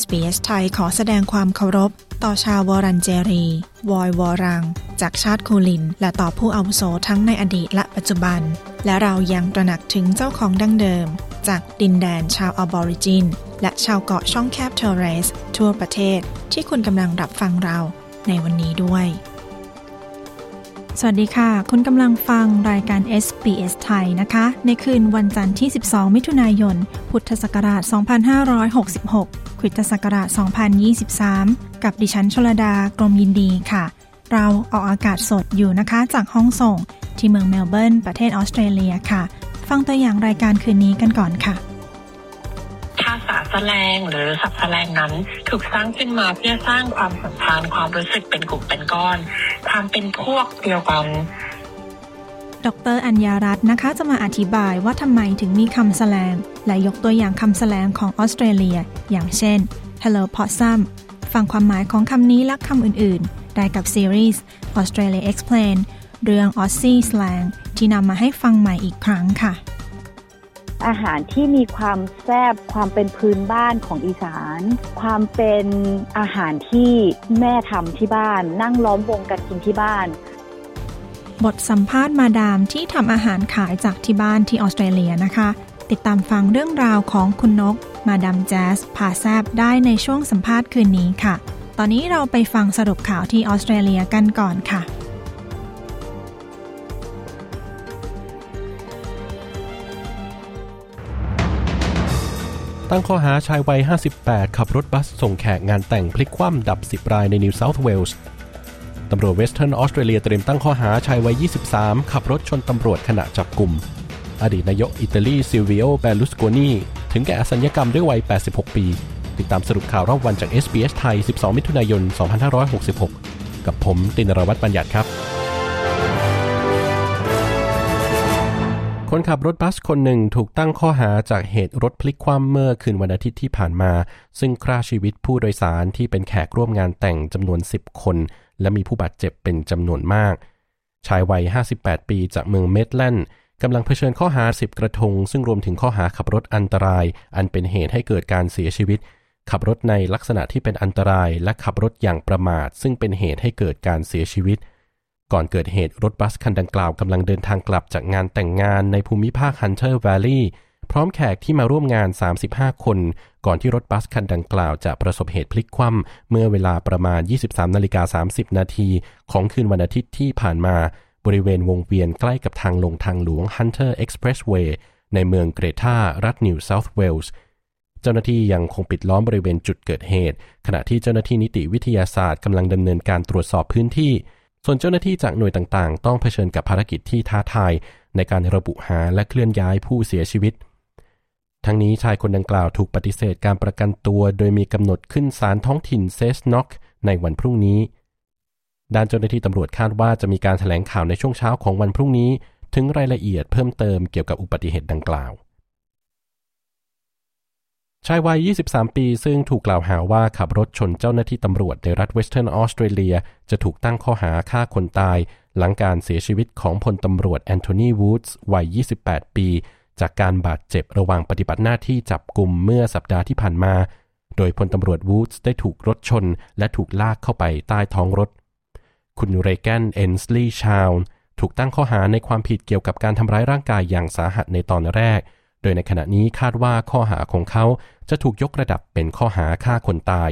SBS ไทยขอแสดงความเคารพ ต่อชาววอรันเจรี วอยวอรัง จากชาติคูลิน และต่อผู้อาวุโสทั้งในอดีตและปัจจุบัน และเรายังตระหนักถึงเจ้าของดั้งเดิม จากดินแดนชาวอบอริจิน และชาวเกาะช่องแคบทอร์เรส ทั่วประเทศที่คุณกำลังรับฟังเราในวันนี้ด้วย สวัสดีค่ะ คุณกำลังฟังรายการ SBS ไทยนะคะ ในคืนวันจันทร์ที่ 12 มิถุนายน พุทธศักราช 2566 คริสตศักราช 2023 กับดิฉันชลดากรมยินดีค่ะ เราออกอากาศสดอยู่นะคะจากห้องส่ง ที่เมืองเมลเบิร์นประเทศออสเตรเลียค่ะ ฟังตัวอย่างรายการคืนนี้กันก่อนค่ะภาษาแสลงหรือศัพท์แสลงนั้น ถูกสร้างขึ้นมาเพื่อสร้างความสัมพันธ์ความรู้สึกเป็นกลุ่มเป็นก้อน ความเป็นพวกเดียวกัน ดรอัญญารัตน์นะคะจะมาอธิบายว่าทำไมถึงมีคำแสลง และยกตัวอย่างคำแสลงของออสเตรเลีย อย่างเช่น Hello Possum ฟังความหมายของคำนี้และคำอื่นๆ ได้กับซีรีส์ Australia Explain เรื่อง Aussie Slang ที่นำมาให้ฟังใหม่อีกครั้งค่ะ อาหารที่มีความแซบความเป็นพื้นบ้านของอีสาน ความเป็นอาหารที่แม่ทำที่บ้าน นั่งล้อมวงกันกินที่บ้าน บทสัมภาษณ์มาดามที่ทำอาหารขายจากที่บ้านที่ออสเตรเลียนะคะ ติดตามฟังเรื่องราวของคุณนก มาดามแจ๊สพาแซบได้ในช่วงสัมภาษณ์คืนนี้ค่ะ ตอนนี้เราไปฟังสรุปข่าวที่ออสเตรเลียกันก่อนค่ะตั้งข้อหาชายวัย 58 ขับรถบัสส่งแขกงานแต่งพลิกคว่ำดับ 10 รายในนิวเซาท์เวลส์ ตำรวจเวสเทิร์นออสเตรเลียเตรียมตั้งข้อหาชายวัย 23 ขับรถชนตำรวจขณะจับกลุ่ม อดีตนายกอิตาลีซิลวิโอเบลุสโกนีถึงแก่อสัญญกรรมด้วยวัย 86 ปี ติดตามสรุปข่าวรอบวันจาก SBS ไทย 12 มิถุนายน 2566 กับผมตินรวัตรบัญญัติครับคนขับรถบัสคนหนึ่งถูกตั้งข้อหาจากเหตุรถพลิกคว่ำเมื่อคืนวันอาทิตย์ที่ผ่านมา ซึ่งฆ่าชีวิตผู้โดยสารที่เป็นแขกร่วมงานแต่งจำนวน 10 คน และมีผู้บาดเจ็บเป็นจำนวนมาก ชายวัย 58 ปีจากเมืองเมดแลนด์กำลังเผชิญข้อหา 10 กระทง ซึ่งรวมถึงข้อหาขับรถอันตราย อันเป็นเหตุให้เกิดการเสียชีวิต ขับรถในลักษณะที่เป็นอันตราย และขับรถอย่างประมาท ซึ่งเป็นเหตุให้เกิดการเสียชีวิต ก่อนเกิดเหตุรถบัสคันดังกล่าวกำลังเดินทางกลับจากงานแต่งงานในภูมิภาคฮันเตอร์ v วลลีย์ พร้อมแขกที่มาร่วมงาน 35 คน ก่อนที่รถบัสคันดังกล่าวจะประสบเหตุพลิกคว่ำเมื่อเวลาประมาณ 23นาฬิกา30 นาทีของคืนวันอาทิตย์ที่ผ่านมาบริเวณวงเวียนใกล้กับทางลงทางหลวง Hunter Expressway ในเมืองเกรธารัฐนิวเซาท์เวลส์เจ้าหน้าที่ยังคงปิดล้อมบริเวณจุดเกิดเหตุ ขณะที่เจ้าหน้าที่นิติวิทยาศาสตร์กำลังดำเนินการตรวจสอบพื้นที่ ส่วนเจ้าหน้าที่จากหน่วยต่างๆ ต้องเผชิญกับภารกิจที่ท้าทายในการระบุหาและเคลื่อนย้ายผู้เสียชีวิต ทั้งนี้ชายคนดังกล่าวถูกปฏิเสธการประกันตัว โดยมีกำหนดขึ้นศาลท้องถิ่นเซสน็อกในวันพรุ่งนี้ ด้านเจ้าหน้าที่ตำรวจคาดว่าจะมีการแถลงข่าวในช่วงเช้าของวันพรุ่งนี้ ถึงรายละเอียดเพิ่มเติมเกี่ยวกับอุบัติเหตุดังกล่าว ชายวัย 23 ปี ซึ่งถูกกล่าวหาว่าขับรถชนเจ้าหน้าที่ตำรวจในรัฐเวสเทิร์นออสเตรเลีย จะถูกตั้งข้อหาฆ่าคนตาย หลังการเสียชีวิตของพลตำรวจแอนโทนีวูดส์วัย 28 ปี จากการบาดเจ็บระหว่างปฏิบัติหน้าที่จับกลุ่มเมื่อสัปดาห์ที่ผ่านมา โดยพลตำรวจวูดส์ได้ถูกรถชน และถูกลากเข้าไปใต้ท้องรถ คุณเรแกนเอนสลีย์ชาวน์ถูกตั้งข้อหาในความผิดเกี่ยวกับการทำร้ายร่างกายอย่างสาหัสในตอนแรก โดยในขณะนี้คาดว่าข้อหาของเขาจะถูกยกระดับเป็นข้อหาฆ่าคนตาย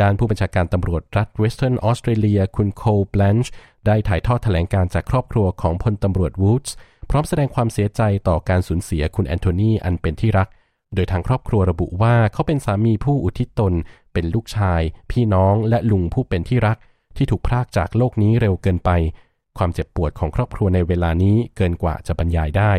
ด้านผู้บัญชาการตำรวจรัฐเวสเทิร์นออสเตรเลียคุณโคลแบลนช์ได้ถ่ายทอดแถลงการณ์จากครอบครัวของพลตำรวจวูดส์ พร้อมแสดงความเสียใจต่อการสูญเสียคุณแอนโทนีอันเป็นที่รัก โดยทางครอบครัวระบุว่าเขาเป็นสามีผู้อุทิศตน เป็นลูกชาย พี่น้องและลุงผู้เป็นที่รัก ที่ถูกพรากจากโลกนี้เร็วเกินไป ความเจ็บปวดของครอบครัวในเวลานี้เกินกว่าจะบรรยายได้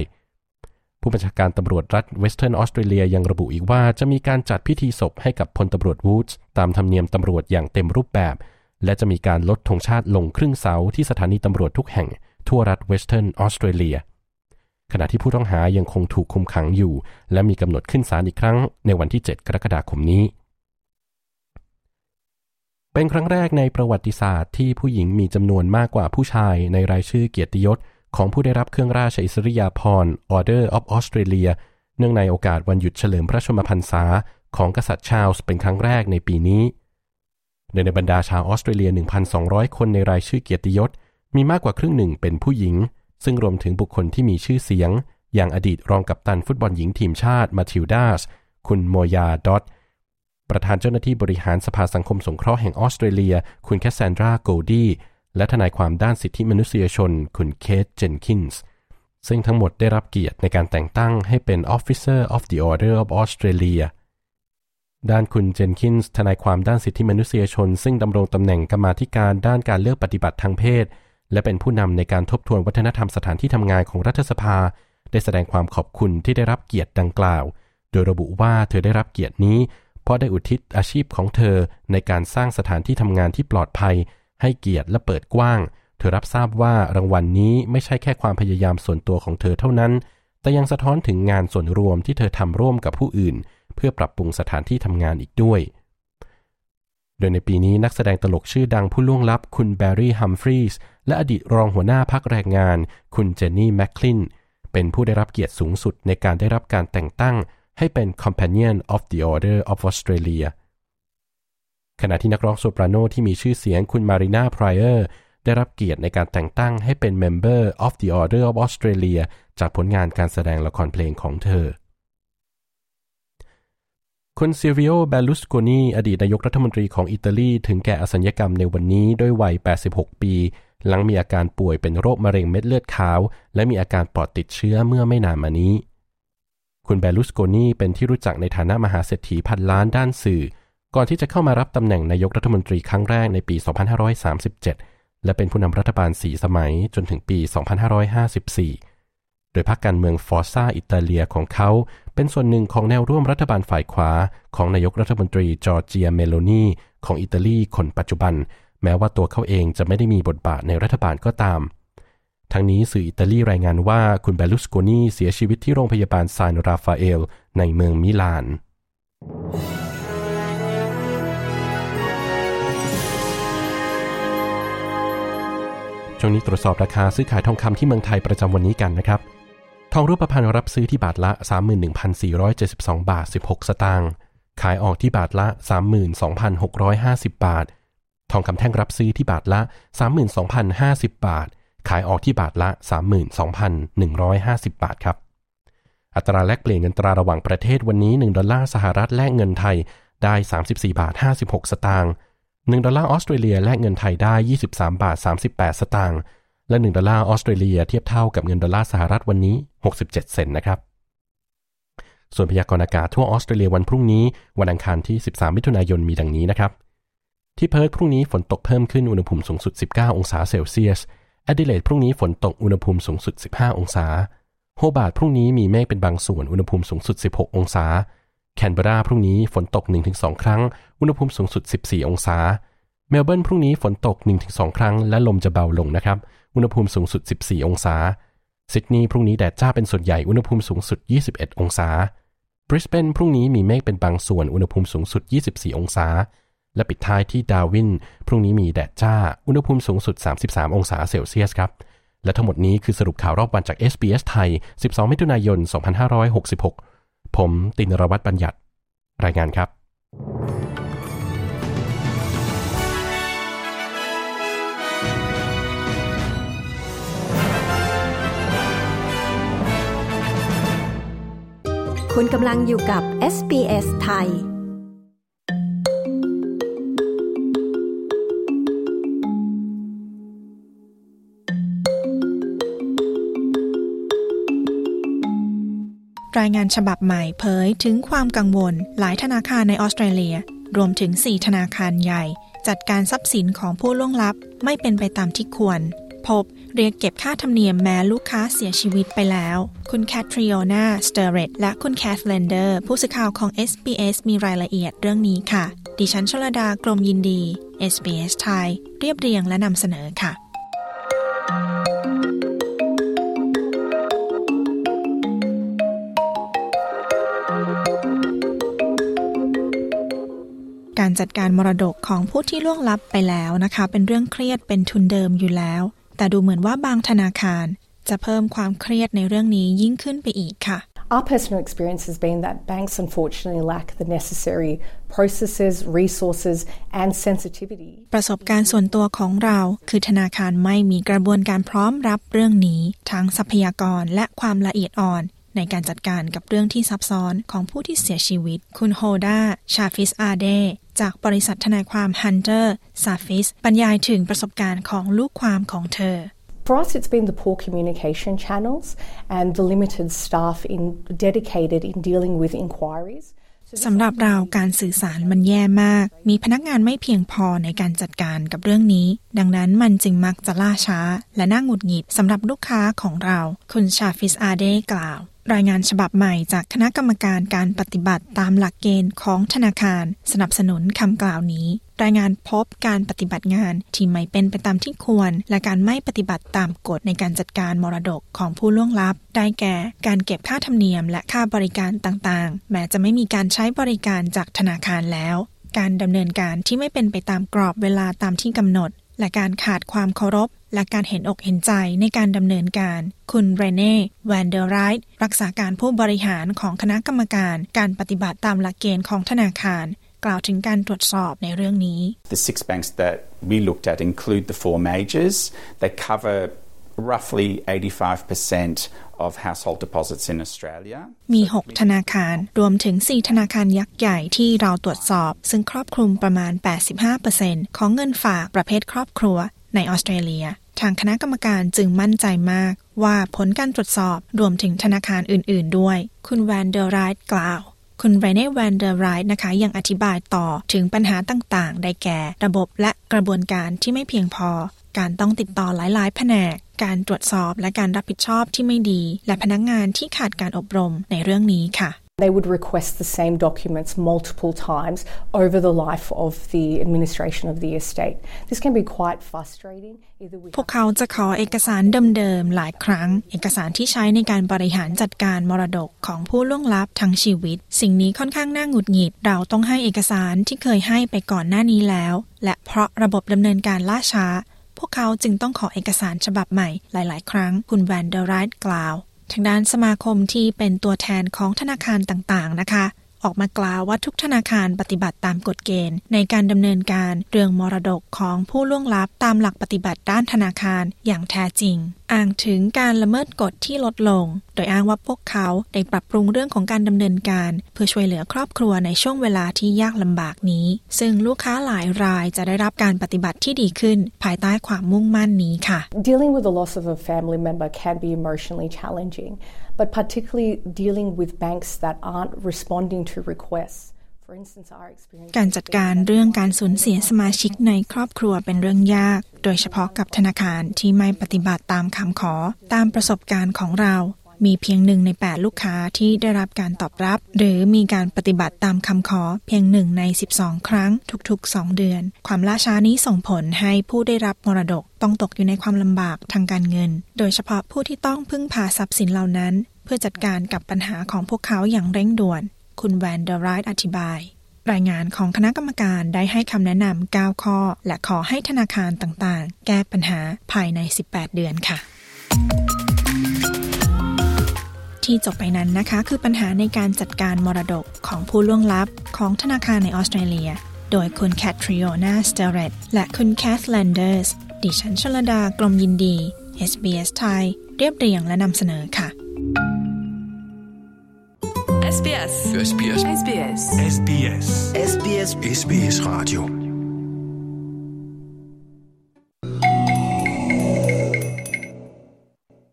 ผู้บัญชาการตำรวจรัฐเวสเทิร์นออสเตรเลียยังระบุอีกว่าจะมีการจัดพิธีศพให้กับพลตำรวจวูดส์ตามธรรมเนียมตำรวจอย่างเต็มรูปแบบ และจะมีการลดธงชาติลงครึ่งเสาที่สถานีตำรวจทุกแห่ง ทั่วรัฐเวสเทิร์นออสเตรเลีย ขณะที่ผู้ต้องหายังคงถูกคุมขังอยู่ และมีกำหนดขึ้นศาลอีกครั้งในวันที่ 7 กรกฎาคมนี้ เป็นครั้งแรกในประวัติศาสตร์ที่ผู้หญิงมีจำนวนมากกว่าผู้ชายในรายชื่อเกียรติยศ ของผู้ได้รับเครื่องราชอิสริยาภรณ์ Order of Australia เนื่องในโอกาสวันหยุดเฉลิมพระชนมพรรษาของกษัตริย์ชาลส์เป็นครั้งแรกในปีนี้โดยในบรรดาชาวออสเตรเลีย 1,200 คนในรายชื่อเกียรติยศ มีมากกว่าครึ่งหนึ่งเป็นผู้หญิง ซึ่งรวมถึงบุคคลที่มีชื่อเสียง อย่างอดีตรองกัปตันฟุตบอลหญิงทีมชาติมาทิลดาสคุณโมยาดอตประธานเจ้าหน้าที่บริหารสภาสังคมสงเคราะห์แห่งออสเตรเลีย คุณแคสซานดราโกดีและทนายความด้านสิทธิมนุษยชน คุณเคทเจนคินส์ซึ่งทั้งหมดได้รับเกียรติในการแต่งตั้งให้เป็น Officer of the Order of Australia ด้านคุณเจนคินส์ทนายความด้านสิทธิมนุษยชน ซึ่งดำรงตำแหน่งกรรมาธิการด้านการเลือกปฏิบัติทางเพศ และเป็นผู้นำในการทบทวนวัฒนธรรมสถานที่ทำงานของรัฐสภา ได้แสดงความขอบคุณที่ได้รับเกียรติดังกล่าว โดยระบุว่าเธอได้รับเกียรตินี้ เพราะได้อุทิศอาชีพของเธอในการสร้างสถานที่ทำงานที่ปลอดภัย ให้เกียรติและเปิดกว้าง เธอรับทราบว่ารางวัลนนี้ไม่ใช่แค่ความพยายามส่วนตัวของเธอเท่านั้น แต่ยังสะท้อนถึงงานส่วนรวมที่เธอทำร่วมกับผู้อื่น เพื่อปรับปรุงสถานที่ทำงานอีกด้วยโดยในปีนี้นักแสดงตลกชื่อดังผู้ล่วงลับคุณแบร์รี่ ฮัมฟรีส และอดีตรองหัวหน้าพักแรงงาน คุณเจนนี่แมคคลิน เป็นผู้ได้รับเกียรติสูงสุดในการได้รับการแต่งตั้ง ให้เป็น Companion of the Order of Australia ขณะที่นักร้องโซปราโนที่มีชื่อเสียงคุณมารีนาไพรเออร์ได้รับเกียรติในการแต่งตั้งให้เป็น Member of the Order of Australia จากผลงานการแสดงละครเพลงของเธอ คุณซิวิโอ เบลุสโกนี อดีตนายกรัฐมนตรีของอิตาลี ถึงแก่อสัญญกรรมในวันนี้ด้วยวัย 86 ปี หลังมีอาการป่วยเป็นโรคมะเร็งเม็ดเลือดขาว และมีอาการปอดติดเชื้อเมื่อไม่นานมานี้ คุณเบลุสโกนีเป็นที่รู้จักในฐานะมหาเศรษฐีพันล้านด้านสื่อ ก่อนที่จะเข้ามารับตำแหน่งนายกรัฐมนตรีครั้งแรกในปี 2537 และเป็นผู้นำรัฐบาลสี่สมัยจนถึงปี 2554 โดยพรรคการเมืองฟอร์ซาอิตาเลียของเขาเป็นส่วนหนึ่งของแนวร่วมรัฐบาลฝ่ายขวา ของนายกรัฐมนตรีจอร์เจียเมโลนีของอิตาลีคนปัจจุบัน แม้ว่าตัวเขาเองจะไม่ได้มีบทบาทในรัฐบาลก็ตาม ทั้งนี้สื่ออิตาลีรายงานว่าคุณเบลุสโกนีเสียชีวิตที่โรงพยาบาลซานราฟาเอลในเมืองมิลาน ช่วงนี้ตรวจสอบราคาซื้อขายทองคำที่เมืองไทยประจำวันนี้กันนะครับ ทองรูปพรรณรับซื้อที่บาทละ 31,472 บาท 16 สตางค์ ขายออกที่บาทละ 32,650 บาท ทองคำแท่งรับซื้อที่บาทละ 32,050 บาท ขายออกที่บาทละ 32,150 บาทครับ อัตราแลกเปลี่ยนเงินตราระหว่างประเทศวันนี้ 1 ดอลลาร์สหรัฐแลกเงินไทยได้ 34 บาท 56 สตางค์ 1 ดอลลาร์ออสเตรเลียแลกเงินไทยได้ 23 บาท 38 สตางค์ และ 1 ดอลลาร์ออสเตรเลียเทียบเท่ากับเงินดอลลาร์สหรัฐวันนี้ 67 เซนต์นะครับ ส่วนพยากรณ์อากาศทั่วออสเตรเลียวันพรุ่งนี้ วันอังคารที่ 13 มิถุนายนมีดังนี้นะครับ ที่เพิร์ธพรุ่งนี้ฝนตกเพิ่มขึ้นอุณหภูมิสูงสุด 19 องศาเซลเซียสแอดิเลดพรุ่งนี้ฝนตกอุณหภูมิสูงสุด 15 องศา โฮบาร์ตพรุ่งนี้มีเมฆเป็นบางส่วนอุณหภูมิสูงสุด 16 องศา แคนเบราพรุ่งนี้ฝนตก 1-2 ครั้ง อุณหภูมิสูงสุด 14 องศา เมลเบิร์นพรุ่งนี้ฝนตก 1-2 ครั้ง และลมจะเบาลงนะครับ อุณหภูมิสูงสุด 14 องศา ซิดนีย์พรุ่งนี้แดดจ้าเป็นส่วนใหญ่ อุณหภูมิสูงสุด 21 องศา บริสเบนพรุ่งนี้มีเมฆเป็นบางส่วน อุณหภูมิสูงสุด 24 องศา และปิดท้ายที่ดาวิน พรุ่งนี้มีแดดจ้า อุณหภูมิสูงสุด 33 องศาเซลเซียสครับ และทั้งหมดนี้คือสรุปข่าวรอบวันจาก SBS ไทย 12 มิถุนายน 2566 ผมตินรวัตรบัญญัติ รายงานครับ คุณกำลังอยู่กับ SBS ไทย รายถึงความกังวล หลายธนาคารในออสเตรเลีย รวมถึง 4 ธนาคารใหญ่ จัดการทรัพย์สินของผู้ล่วงลับไม่เป็นไปตามที่ควร พบเรียกเก็บค่าธรรมเนียมแม้ลูกค้าเสียชีวิตไปแล้ว คุณแคทริโอนาสเตอร์เรตและคุณแคทเลนเดอร์ผู้สื่อข่าวของ SBS มีรายละเอียดเรื่องนี้ค่ะ ดิฉันชลดากรมยินดี SBS ไทย เรียบเรียงและนำเสนอค่ะ การจัดการมรดกของผู้ที่ล่วงลับไปแล้วนะคะ เป็นเรื่องเครียดเป็นทุนเดิมอยู่แล้ว แต่ดูเหมือนว่าบางธนาคารจะเพิ่มความเครียดในเรื่องนี้ยิ่งขึ้นไปอีกค่ะ Our personal experience has been that banks unfortunately lack the necessary processes, resources and sensitivity. ประสบการณ์ส่วนตัวของเรา คือธนาคารไม่มีกระบวนการพร้อมรับเรื่องนี้ ทั้งทรัพยากรและความละเอียดอ่อน ในการจัดการกับเรื่องที่ซับซ้อนของผู้ที่เสียชีวิต คุณโฮดาชาฟิสอาเด จากบริษัททนายความ Hunter s a f i s บรรยายถึงประสบการณ์ของลูกความของเธอ For us, it's been the poor communication channels and the limited staff in dedicated in dealing with inquiries. สำหรับเราการสื่อสารมันแย่มาก มีพนักงานไม่เพียงพอในการจัดการกับเรื่องนี้ ดังนั้นมันจึงมักจะล่าช้า และน่าหงุดหงิดสำหรับลูกค้าของเรา คุณชาฟิสอาเดกล่าว รายงานฉบับใหม่จากคณะกรรมการการปฏิบัติตามหลักเกณฑ์ของธนาคาร สนับสนุนคำกล่าวนี้ รายงานพบการปฏิบัติงานที่ไม่เป็นไปตามที่ควร และการไม่ปฏิบัติตามกฎในการจัดการมรดกของผู้ล่วงลับ ได้แก่การเก็บค่าธรรมเนียมและค่าบริการต่างๆ แม้จะไม่มีการใช้บริการจากธนาคารแล้ว การดำเนินการที่ไม่เป็นไปตามกรอบเวลาตามที่กำหนด และการขาดความเคารพ และการเห็นอกเห็นใจในการดำเนินการ คุณเรเน่แวนเดอร์ไรท์รักษาการผู้บริหารของคณะกรรมการการปฏิบัติตามหลักเกณฑ์ของธนาคาร กล่าวถึงการตรวจสอบในเรื่องนี้ The six banks that we looked at include the four majors. They cover roughly 85% of household deposits in Australia. มี 6 ธนาคาร รวมถึง 4 ธนาคารยักษ์ใหญ่ที่เราตรวจสอบ ซึ่งครอบคลุมประมาณ 85%ของเงินฝากประเภทครอบครัว ในออสเตรเลีย ทางคณะกรรมการจึงมั่นใจมากว่าผลการตรวจสอบรวมถึงธนาคารอื่น ๆ ด้วย คุณแวนเดอร์ไรท์กล่าว คุณเรเน่แวนเดอร์ไรท์นะคะยังอธิบายต่อถึงปัญหาต่าง ๆ ได้แก่ ระบบและกระบวนการที่ไม่เพียงพอ การต้องติดต่อหลาย ๆ แผนก การตรวจสอบและการรับผิดชอบที่ไม่ดี และพนักงานที่ขาดการอบรมในเรื่องนี้ค่ะ They would request the same documents multiple times over the life of the administration of the estate. This can be quite frustrating. พวกเขาจะขอเอกสารเดิมๆหลายครั้ง เอกสารที่ใช้ในการบริหารจัดการมรดกของผู้ล่วงลับทั้งชีวิต สิ่งนี้ค่อนข้างน่าหงุดหงิด เราต้องให้เอกสารที่เคยให้ไปก่อนหน้านี้แล้ว และเพราะระบบดำเนินการล่าช้า พวกเขาจึงต้องขอเอกสารฉบับใหม่หลาย ๆ ครั้งคุณแวนเดอร์ไรท์กล่าว ทางด้านสมาคมที่เป็นตัวแทนของธนาคารต่างๆนะคะ ออกมากล่าวว่าทุกธนาคารปฏิบัติตามกฎเกณฑ์ ในการดำเนินการเรื่องมรดกของผู้ล่วงลับตามหลักปฏิบัติด้านธนาคารอย่างแท้จริง อ้างถึงการละเมิดกฎที่ลดลง โดยอ้างว่าพวกเขาได้ปรับปรุงเรื่องของการดำเนินการ เพื่อช่วยเหลือครอบครัวในช่วงเวลาที่ยากลำบากนี้ ซึ่งลูกค้าหลายรายจะได้รับการปฏิบัติที่ดีขึ้น ภายใต้ความมุ่งมั่นนี้ค่ะ Dealing with the loss of a family member can be emotionally challenging, but particularly dealing with banks that aren't responding to requests. For instance, our experience การจัดการเรื่องการสูญเสียสมาชิกในครอบครัวเป็นเรื่องยาก โดยเฉพาะกับธนาคารที่ไม่ปฏิบัติตามคำขอ ตามประสบการณ์ของเรา มีเพียงหนึ่งใน 8 ลูกค้าที่ได้รับการตอบรับ หรือมีการปฏิบัติตามคำขอเพียงหนึ่งใน 12 ครั้งทุก ๆ 2 เดือน ความล่าช้านี้ส่งผลให้ผู้ได้รับมรดกต้องตกอยู่ในความลำบากทางการเงิน โดยเฉพาะผู้ที่ต้องพึ่งพาทรัพย์สินเหล่านั้น เพื่อจัดการกับปัญหาของพวกเขาอย่างเร่งด่วน คุณแวนเดอร์ไรท์อธิบายรายงานของคณะกรรมการได้ให้คำแนะนำ 9 ข้อ และขอให้ธนาคารต่างๆ แก้ปัญหาภายใน 18 เดือนค่ะ ที่จบไปนั้นนะคะ คือปัญหาในการจัดการมรดกของผู้ล่วงลับของธนาคารในออสเตรเลีย โดยคุณแคทริโอนาสเตเรตและคุณแคทแลนเดอร์สดิฉันชลดากรมยินดี SBS ไทย เรียบเรียงและนำเสนอค่ะ SBS SBS SBS SBS SBS SBS Radio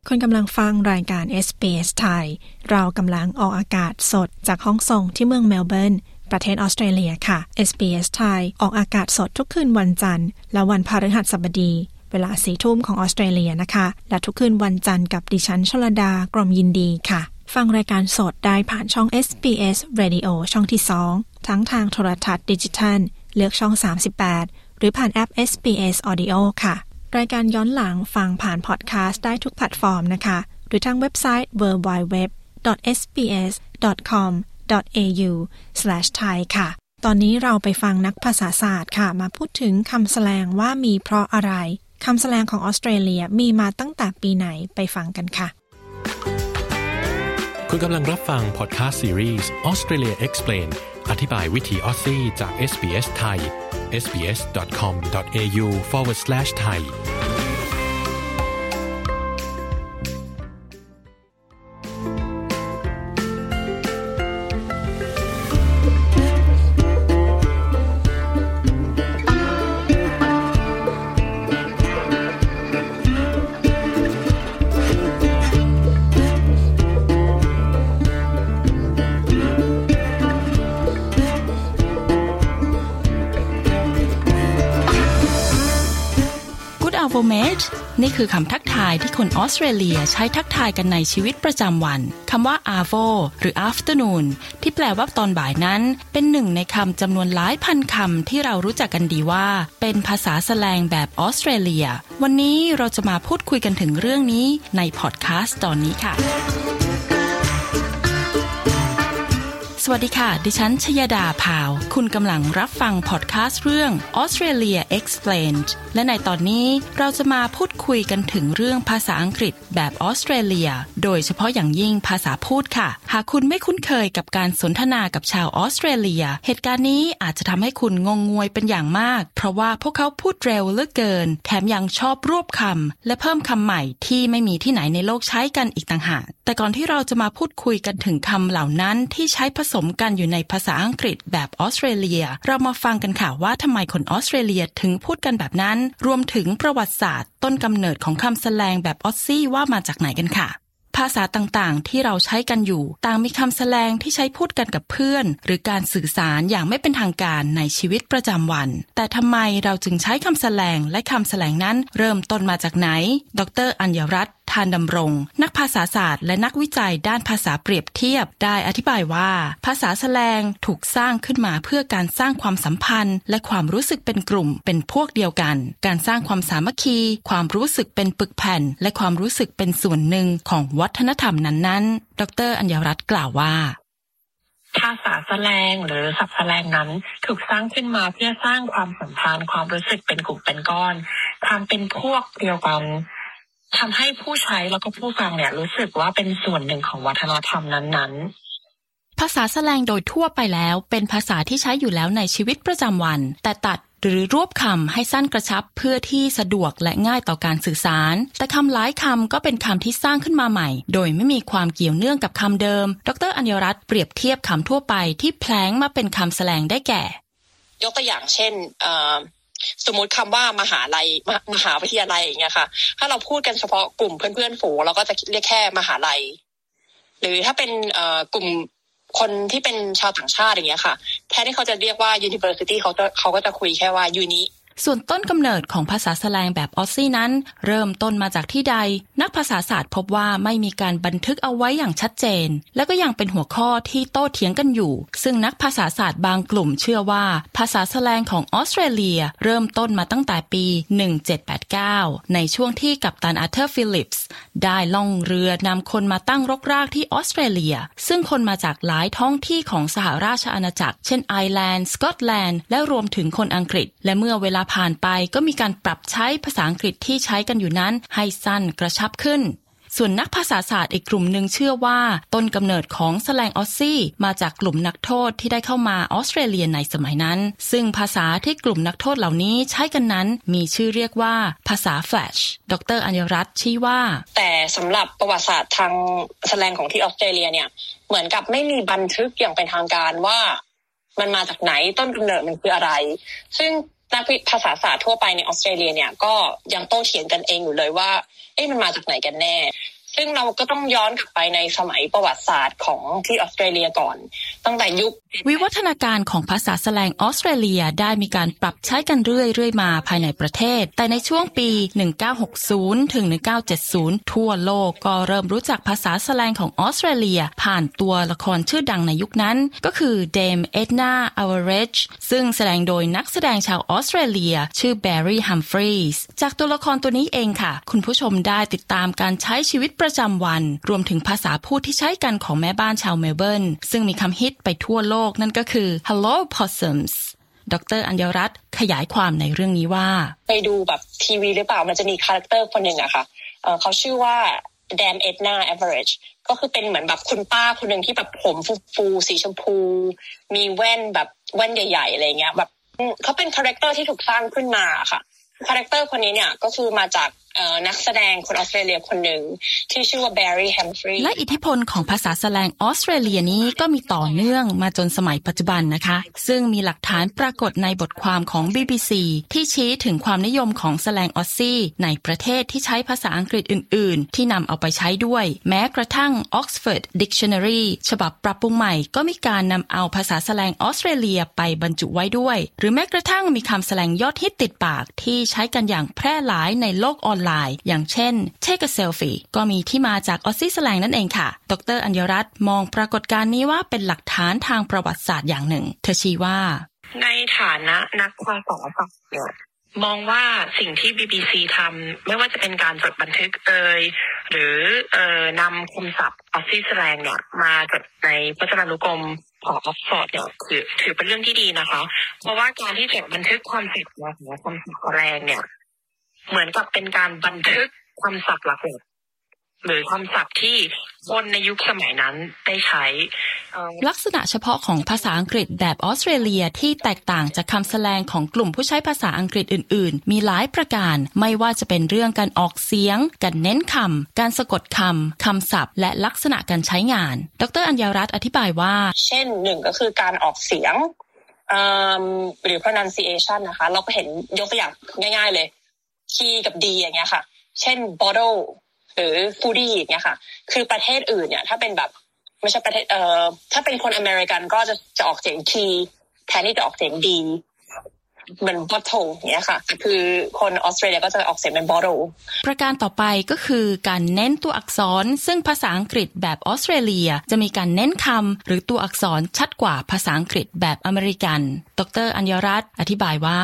คุณกำลังฟังรายการ SBS ไทย เรากำลังออกอากาศสดจากห้องส่งที่เมืองเมลเบิร์น ประเทศออสเตรเลียค่ะ SBS ไทยออกอากาศสดทุกคืนวันจันทร์ และวันพฤหัสบดีเวลาสี่ทุ่มของออสเตรเลียนะคะ และทุกคืนวันจันทร์กับดิฉันชลดากรมยินดีค่ะ ฟังรายการสดได้ผ่านช่อง SBS Radio ช่องที่ 2 ทั้งทางโทรทัศน์ดิจิทัล เลือกช่อง 38 หรือผ่านแอป SBS Audio ค่ะ รายการย้อนหลังฟังผ่านพอดแคสต์ได้ทุกแพลตฟอร์มนะคะ หรือทางเว็บไซต์ www.sbs.com.au/thai ค่ะ ตอนนี้เราไปฟังนักภาษาศาสตร์ค่ะ มาพูดถึงคำแสลงว่ามีเพราะอะไรคำแสลงของออสเตรเลียมีมาตั้งแต่ปีไหนไปฟังกันค่ะ คุณกำลังรับฟังพอดแคสต์ซีรีส์ Australia Explain อธิบายวิธีออสซี่จาก SBS ไทย sbs.com.au forward slash thai it นี่คือคำทักทายที่คนออสเตรเลียใช้ทักทายกันในชีวิตประจำวันคำว่า avo หรือ afternoon ที่แปลว่าตอนบ่ายนั้น เป็นหนึ่งในคำจำนวนหลายพันคำที่เรารู้จักกันดีว่า เป็นภาษาแสลงแบบออสเตรเลีย วันนี้เราจะมาพูดคุยกันถึงเรื่องนี้ในพอดแคสต์ตอนนี้ค่ะ สวัสดีค่ะ ดิฉันชยดาพาว คุณกำลังรับฟังพอดคาสต์เรื่อง Australia Explained และในตอนนี้เราจะมาพูดคุยกันถึงเรื่องภาษาอังกฤษแบบออสเตรเลีย โดยเฉพาะอย่างยิ่งภาษาพูดค่ะ หากคุณไม่คุ้นเคยกับการสนทนากับชาวออสเตรเลีย เหตุการณ์นี้อาจจะทำให้คุณงงงวยเป็นอย่างมาก เพราะว่าพวกเขาพูดเร็วเหลือเกิน แถมยังชอบรวบคำและเพิ่มคำใหม่ที่ไม่มีที่ไหนในโลกใช้กันอีกต่างหาก แต่ก่อนที่เราจะมาพูดคุยกันถึงคำเหล่านั้นที่ใช้ผสมกันอยู่ในภาษาอังกฤษแบบออสเตรเลีย เรามาฟังกันค่ะว่าทำไมคนออสเตรเลียถึงพูดกันแบบนั้น รวมถึงประวัติศาสตร์ ต้นกำเนิดของคำแสลงแบบออสซี่ว่ามาจากไหนกันค่ะภาษาต่างๆ ที่เราใช้กันอยู่ ต่างมีคำแสลงที่ใช้พูดกันกับเพื่อน หรือการสื่อสารอย่างไม่เป็นทางการในชีวิตประจำวัน แต่ทำไมเราจึงใช้คำแสลงและคำแสลงนั้นเริ่มต้นมาจากไหน ดร อัญญรัตน์ทานดำรง นักภาษาศาสตร์ และนักวิจัยด้านภาษาเปรียบเทียบ ได้อธิบายว่า ภาษาแสลงถูกสร้างขึ้นมาเพื่อการสร้างความสัมพันธ์ และความรู้สึกเป็นกลุ่ม เป็นพวกเดียวกัน การสร้างความสามัคคี ความรู้สึกเป็นปึกแผ่น และความรู้สึกเป็นส่วนหนึ่งของวัฒนธรรมนั้นๆ ดร อัญญรัตน์กล่าวว่าภาษาแสลงหรือสับแสลงนั้น ถูกสร้างขึ้นมาเพื่อสร้างความสัมพันธ์ความรู้สึกเป็นกลุ่มเป็นก้อน ความเป็นพวกเดียวกัน ทำให้ผู้ใช้แล้วก็ผู้ฟังเนี่ย รู้สึกว่าเป็นส่วนหนึ่งของวัฒนธรรมนั้นๆ ภาษาแสดงโดยทั่วไปแล้ว เป็นภาษาที่ใช้อยู่แล้วในชีวิตประจำวัน แต่ตัดหรือรวบคำให้สั้นกระชับเพื่อที่สะดวกและง่ายต่อการสื่อสาร แต่คำหลายคำก็เป็นคำที่สร้างขึ้นมาใหม่ โดยไม่มีความเกี่ยวเนื่องกับคำเดิม ดรอัญญรัตน์เปรียบเทียบคำทั่วไปที่แพลงมาเป็นคำแสลงได้แก่ ยกตัวอย่างเช่น สมมติคำว่ามหาลัยมหาวิทยาลัยอย่างเงี้ยค่ะ ถ้าเราพูดกันเฉพาะกลุ่มเพื่อนๆฝูงเราก็จะเรียกแค่มหาลัย หรือถ้าเป็นกลุ่มคนที่เป็นชาวต่างชาติอย่างเงี้ยค่ะ แทนที่เขาจะเรียกว่า university เขาจะเขาก็จะคุยแค่ว่า uni ส่วนต้นกำเนิดของภาษาแสลงแบบออสซี่นั้น เริ่มต้นมาจากที่ใด นักภาษาศาสตร์พบว่าไม่มีการบันทึกเอาไว้อย่างชัดเจน และก็ยังเป็นหัวข้อที่โต้เถียงกันอยู่ ซึ่งนักภาษาศาสตร์บางกลุ่มเชื่อว่า ภาษาแสลงของออสเตรเลีย เริ่มต้นมาตั้งแต่ปี 1789 ในช่วงที่กัปตันอาร์เธอร์ฟิลิปส์ ได้ล่องเรือนำคนมาตั้งรกรากที่ออสเตรเลีย ซึ่งคนมาจากหลายท้องที่ของสหราชอาณาจักร เช่นไอร์แลนด์ สกอตแลนด์ และรวมถึงคนอังกฤษ และเมื่อเวลาผ่านไปก็มีการปรับใช้ภาษาอังกฤษที่ใช้กันอยู่นั้น ให้สั้นกระชับขึ้น ส่วนนักภาษาศาสตร์อีกกลุ่มหนึ่งเชื่อว่า ต้นกำเนิดของแสลงออสซี่มาจากกลุ่มนักโทษที่ได้เข้ามาออสเตรเลียในสมัยนั้น ซึ่งภาษาที่กลุ่มนักโทษเหล่านี้ใช้กันนั้น มีชื่อเรียกว่าภาษาแฟลช ดรอัญรัตน์ชี้ว่า แต่สำหรับประวัติศาสตร์ทางแสลงของที่ออสเตรเลียเนี่ยเหมือนกับไม่มีบันทึกอย่างเป็นทางการว่ามันมาจากไหนต้นกำเนิดมันคืออะไร ซึ่ง นักภาษาศาสตร์ทั่วไปในออสเตรเลียเนี่ยก็ยังโต้เถียงกันเองอยู่เลยว่า เอ๊ะมันมาจากไหนกันแน่ ซึ่งเราก็ต้องย้อนกลับไปในสมัยประวัติศาสตร์ของที่ออสเตรเลียก่อน ตั้งแต่ยุค วิวัฒนาการของภาษาแสลงออสเตรเลียได้มีการปรับใช้กันเรื่อยๆมาภายในประเทศ แต่ในช่วงปี 1960 ถึง 1970 ทั่วโลกก็เริ่มรู้จักภาษาแสลงของออสเตรเลีย ผ่านตัวละครชื่อดังในยุคนั้น ก็คือเดมเอ็ดนาอเวเรจซึ่งแสดงโดยนักแสดงชาวออสเตรเลีย ชื่อแบร์รี่ฮัมฟรีสจากตัวละครตัวนี้เองค่ะ คุณผู้ชมได้ติดตามการใช้ชีวิตประประจำวัน รวมถึงภาษาพูดที่ใช้กันของแม่บ้านชาวเมลเบิร์น ซึ่งมีคำฮิตไปทั่วโลกนั่นก็คือ hello possums ดรอัญญรัตน์ขยายความในเรื่องนี้ว่า ไปดูแบบทีวีหรือเปล่ามันจะมีคาแรคเตอร์คนหนึ่งอะค่ะเขาชื่อว่า Dame Edna Everage ก็คือเป็นเหมือนแบบคุณป้าคนหนึ่งที่แบบผมฟูๆสีชมพู มีแว่นแบบแว่นใหญ่ๆอะไรเงี้ยแบบเขาเป็นคาแรคเตอร์ที่ถูกสร้างขึ้นมาค่ะคาแรคเตอร์คนนี้เนี่ยก็คือมาจาก นักแสดงคนออสเตรเลียคนหนึ่งที่ชื่อว่าแบร์รี่แฮมฟรีและอิทธิพลของภาษาแสลงออสเตรเลียนี้ก็มีต่อเนื่องมาจนสมัยปัจจุบันนะคะ ซึ่งมีหลักฐานปรากฏในบทความของ BBC ที่ชี้ถึงความนิยมของแสลงออสซี่ในประเทศที่ใช้ภาษาอังกฤษอื่น ๆ ที่นำเอาไปใช้ด้วย แม้กระทั่ง Oxford Dictionary ฉบับปรับปรุงใหม่ก็มีการนำเอาภาษาแสลงออสเตรเลียไปบรรจุไว้ด้วย หรือแม้กระทั่งมีคำแสลงยอดฮิตติดปากที่ใช้กันอย่างแพร่หลายในโลกออนไลน์ อย่างเช่น Take a selfie ก็มีที่มาจากออสซี่แสลงนั่นเองค่ะ ดรอัญญรัตน์มองปรากฏการณ์นี้ว่าเป็นหลักฐานทางประวัติศาสตร์อย่างหนึ่ง เธอชี้ว่า ในฐานะนักความสอนเนี่ยมองว่าสิ่งที่ BBC ทำไม่ว่าจะเป็นการจดบันทึกเอยหรือเอ่อนำคำศัพท์ Aussie slang เนี่ยมาจดในพจนานุกรมของออฟฟอร์ดเนี่ยถือถือเป็นเรื่องที่ดีนะคะ เพราะว่าการที่จดบันทึกความผิดของคำศัพท์แสลงเนี่ย เหมือนกับเป็นการบันทึกคำศัพท์หลักหรือคำศัพท์ที่คนในยุคสมัยนั้นได้ใช้ ลักษณะเฉพาะของภาษาอังกฤษแบบออสเตรเลียที่แตกต่างจากคำแสลงของกลุ่มผู้ใช้ภาษาอังกฤษอื่น ๆ มีหลายประการ ไม่ว่าจะเป็นเรื่องการออกเสียง การเน้นคำ การสะกดคำ คำศัพท์ และลักษณะการใช้งาน ดร อัญญารัตน์อธิบายว่า เช่นหนึ่งก็คือการออกเสียงหรือ pronunciation นะคะ เราก็เห็นยกตัวอย่างง่าย ๆ เลย T กับ D อย่างเงี้ยค่ะ เช่น bottle หรือ foodie อย่างเงี้ยค่ะ คือประเทศอื่นเนี่ย ถ้าเป็นแบบไม่ใช่ประเทศเอ่อถ้าเป็นคนอเมริกันก็จะจะออกเสียง T แทนที่จะออกเสียง D เหมือน bottle เนี้ยค่ะ คือคนออสเตรเลียก็จะออกเสียงเป็น bottle ประการต่อไปก็คือการเน้นตัวอักษร ซึ่งภาษาอังกฤษแบบออสเตรเลีย จะมีการเน้นคำหรือตัวอักษรชัดกว่าภาษาอังกฤษแบบอเมริกัน ดร อัญญรัตน์อธิบายว่า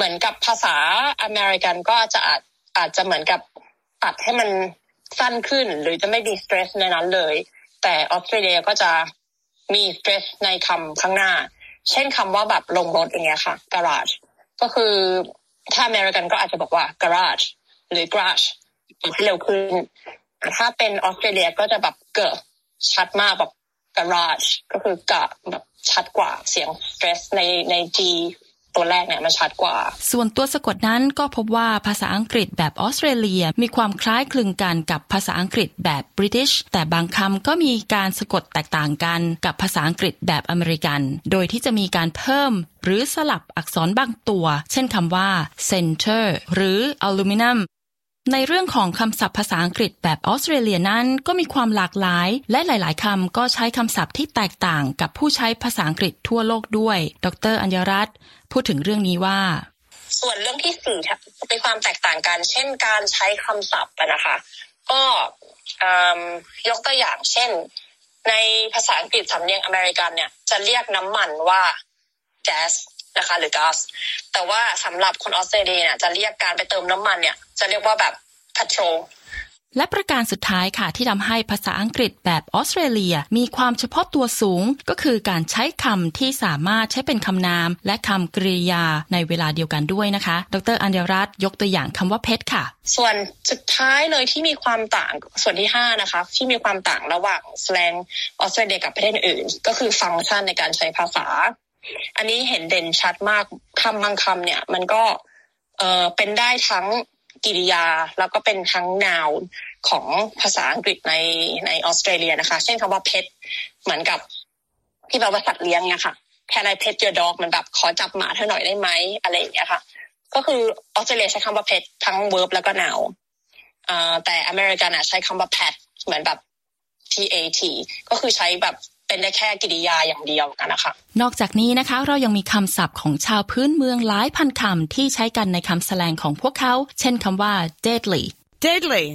เหมือนกับภาษาอเมริกันก็จะอาจอาจจะเหมือนกับตัดให้มันสั้นขึ้น หรือจะไม่มีสเตรสในนั้นเลย แต่ออสเตรเลียก็จะมีสเตรสในคำข้างหน้า เช่นคำว่าแบบลงรถอย่างเงี้ยค่ะ garage ก็คือถ้าอเมริกันก็อาจจะบอกว่า garage หรือ garage ให้เร็วขึ้น ถ้าเป็นออสเตรเลียก็จะแบบเกิดชัดมากแบบ garage ก็คือกะแบบชัดกว่าเสียง stress ในใน G ตัวแรกเนี่ยมันชัดกว่า ส่วนตัวสะกดนั้นก็พบว่าภาษาอังกฤษแบบออสเตรเลียมีความคล้ายคลึงกันกับภาษาอังกฤษแบบบริติชแต่บางคำก็มีการสะกดแตกต่างกันกับภาษาอังกฤษแบบอเมริกัน โดยที่จะมีการเพิ่มหรือสลับอักษรบางตัว เช่นคำว่า center หรือ aluminum ในเรื่องของคำศัพท์ภาษาอังกฤษแบบออสเตรเลียนั้นก็มีความหลากหลาย และหลาย ๆคำก็ใช้คำศัพท์ที่แตกต่างกับผู้ใช้ภาษาอังกฤษทั่วโลกด้วย ดร อัญญรัตน์พูดถึงเรื่องนี้ว่า ส่วนเรื่องที่สี่เป็นความแตกต่างกัน เช่น การใช้คำศัพท์นะคะ ก็ยกตัวอย่างเช่น ในภาษาอังกฤษสำเนียงอเมริกันเนี่ยจะเรียกน้ำมันว่า gas นะคะ หรือก๊าซแต่ว่าสำหรับคนออสเตรเลียเนี่ยจะเรียกการไปเติมน้ำมันเนี่ย จะเรียกว่าแบบ petrol และประการสุดท้ายค่ะที่ทำให้ภาษาอังกฤษแบบออสเตรเลีย มีความเฉพาะตัวสูง ก็คือการใช้คำที่สามารถใช้เป็นคำนาม และคำกริยาในเวลาเดียวกันด้วยนะคะ ดรอัญญรัตน์ยกตัวอย่างคำว่าเพชรค่ะ ส่วนสุดท้ายเลยที่มีความต่างส่วนที่ 5 นะคะ ที่มีความต่างระหว่างสแลงออสเตรเลียกับประเทศอื่น ก็คือฟังก์ชันในการใช้ภาษา อันนี้เห็นเด่นชัดมากคำบางคำเนี่ย มันก็เออเป็นได้ทั้งกิริยาแล้วก็เป็นทั้งนาวของภาษาอังกฤษในในออสเตรเลียนะคะ เช่นคำว่าเพชเหมือนกับที่แปลว่าสัตว์เลี้ยงเนี่ยค่ะแค่ไรเพชเจอดอกมันแบบขอจับหมาเธอหน่อยได้ไหมอะไรอย่างเงี้ยค่ะ ก็คือออสเตรเลียใช้คำว่า pash ทั้ง verb แล้วก็ noun แต่อเมริกันอะใช้คำว่า pet เหมือนแบบ TAT ก็คือใช้แบบ เป็นได้แค่กริยาอย่างเดียวกันนะคะนอกจากนี้นะคะเรายังมีคำศัพท์ของชาวพื้นเมืองหลายพันคำที่ใช้กันในคำแสลงของพวกเขา เช่นคำว่า deadly deadly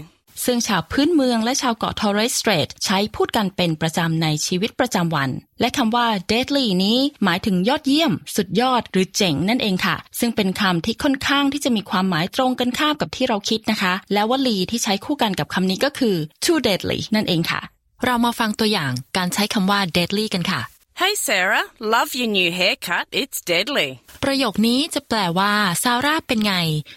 ซึ่งชาวพื้นเมืองและชาวเกาะ Torres Strait ใช้พูดกันเป็นประจำในชีวิตประจำวัน และคำว่า deadly นี้หมายถึงยอดเยี่ยม สุดยอดหรือเจ๋งนั่นเองค่ะ ซึ่งเป็นคำที่ค่อนข้างที่จะมีความหมายตรงกันข้ามกับที่เราคิดนะคะ และวลีที่ใช้คู่กันกับคำนี้ก็คือ too deadly นั่นเองค่ะ เรามาฟังตัวอย่างการใช้คำว่า deadly กันค่ะ Hey Sarah love your new haircut it's deadly ประโยคนี้จะแปลว่าซาร่าเป็นไง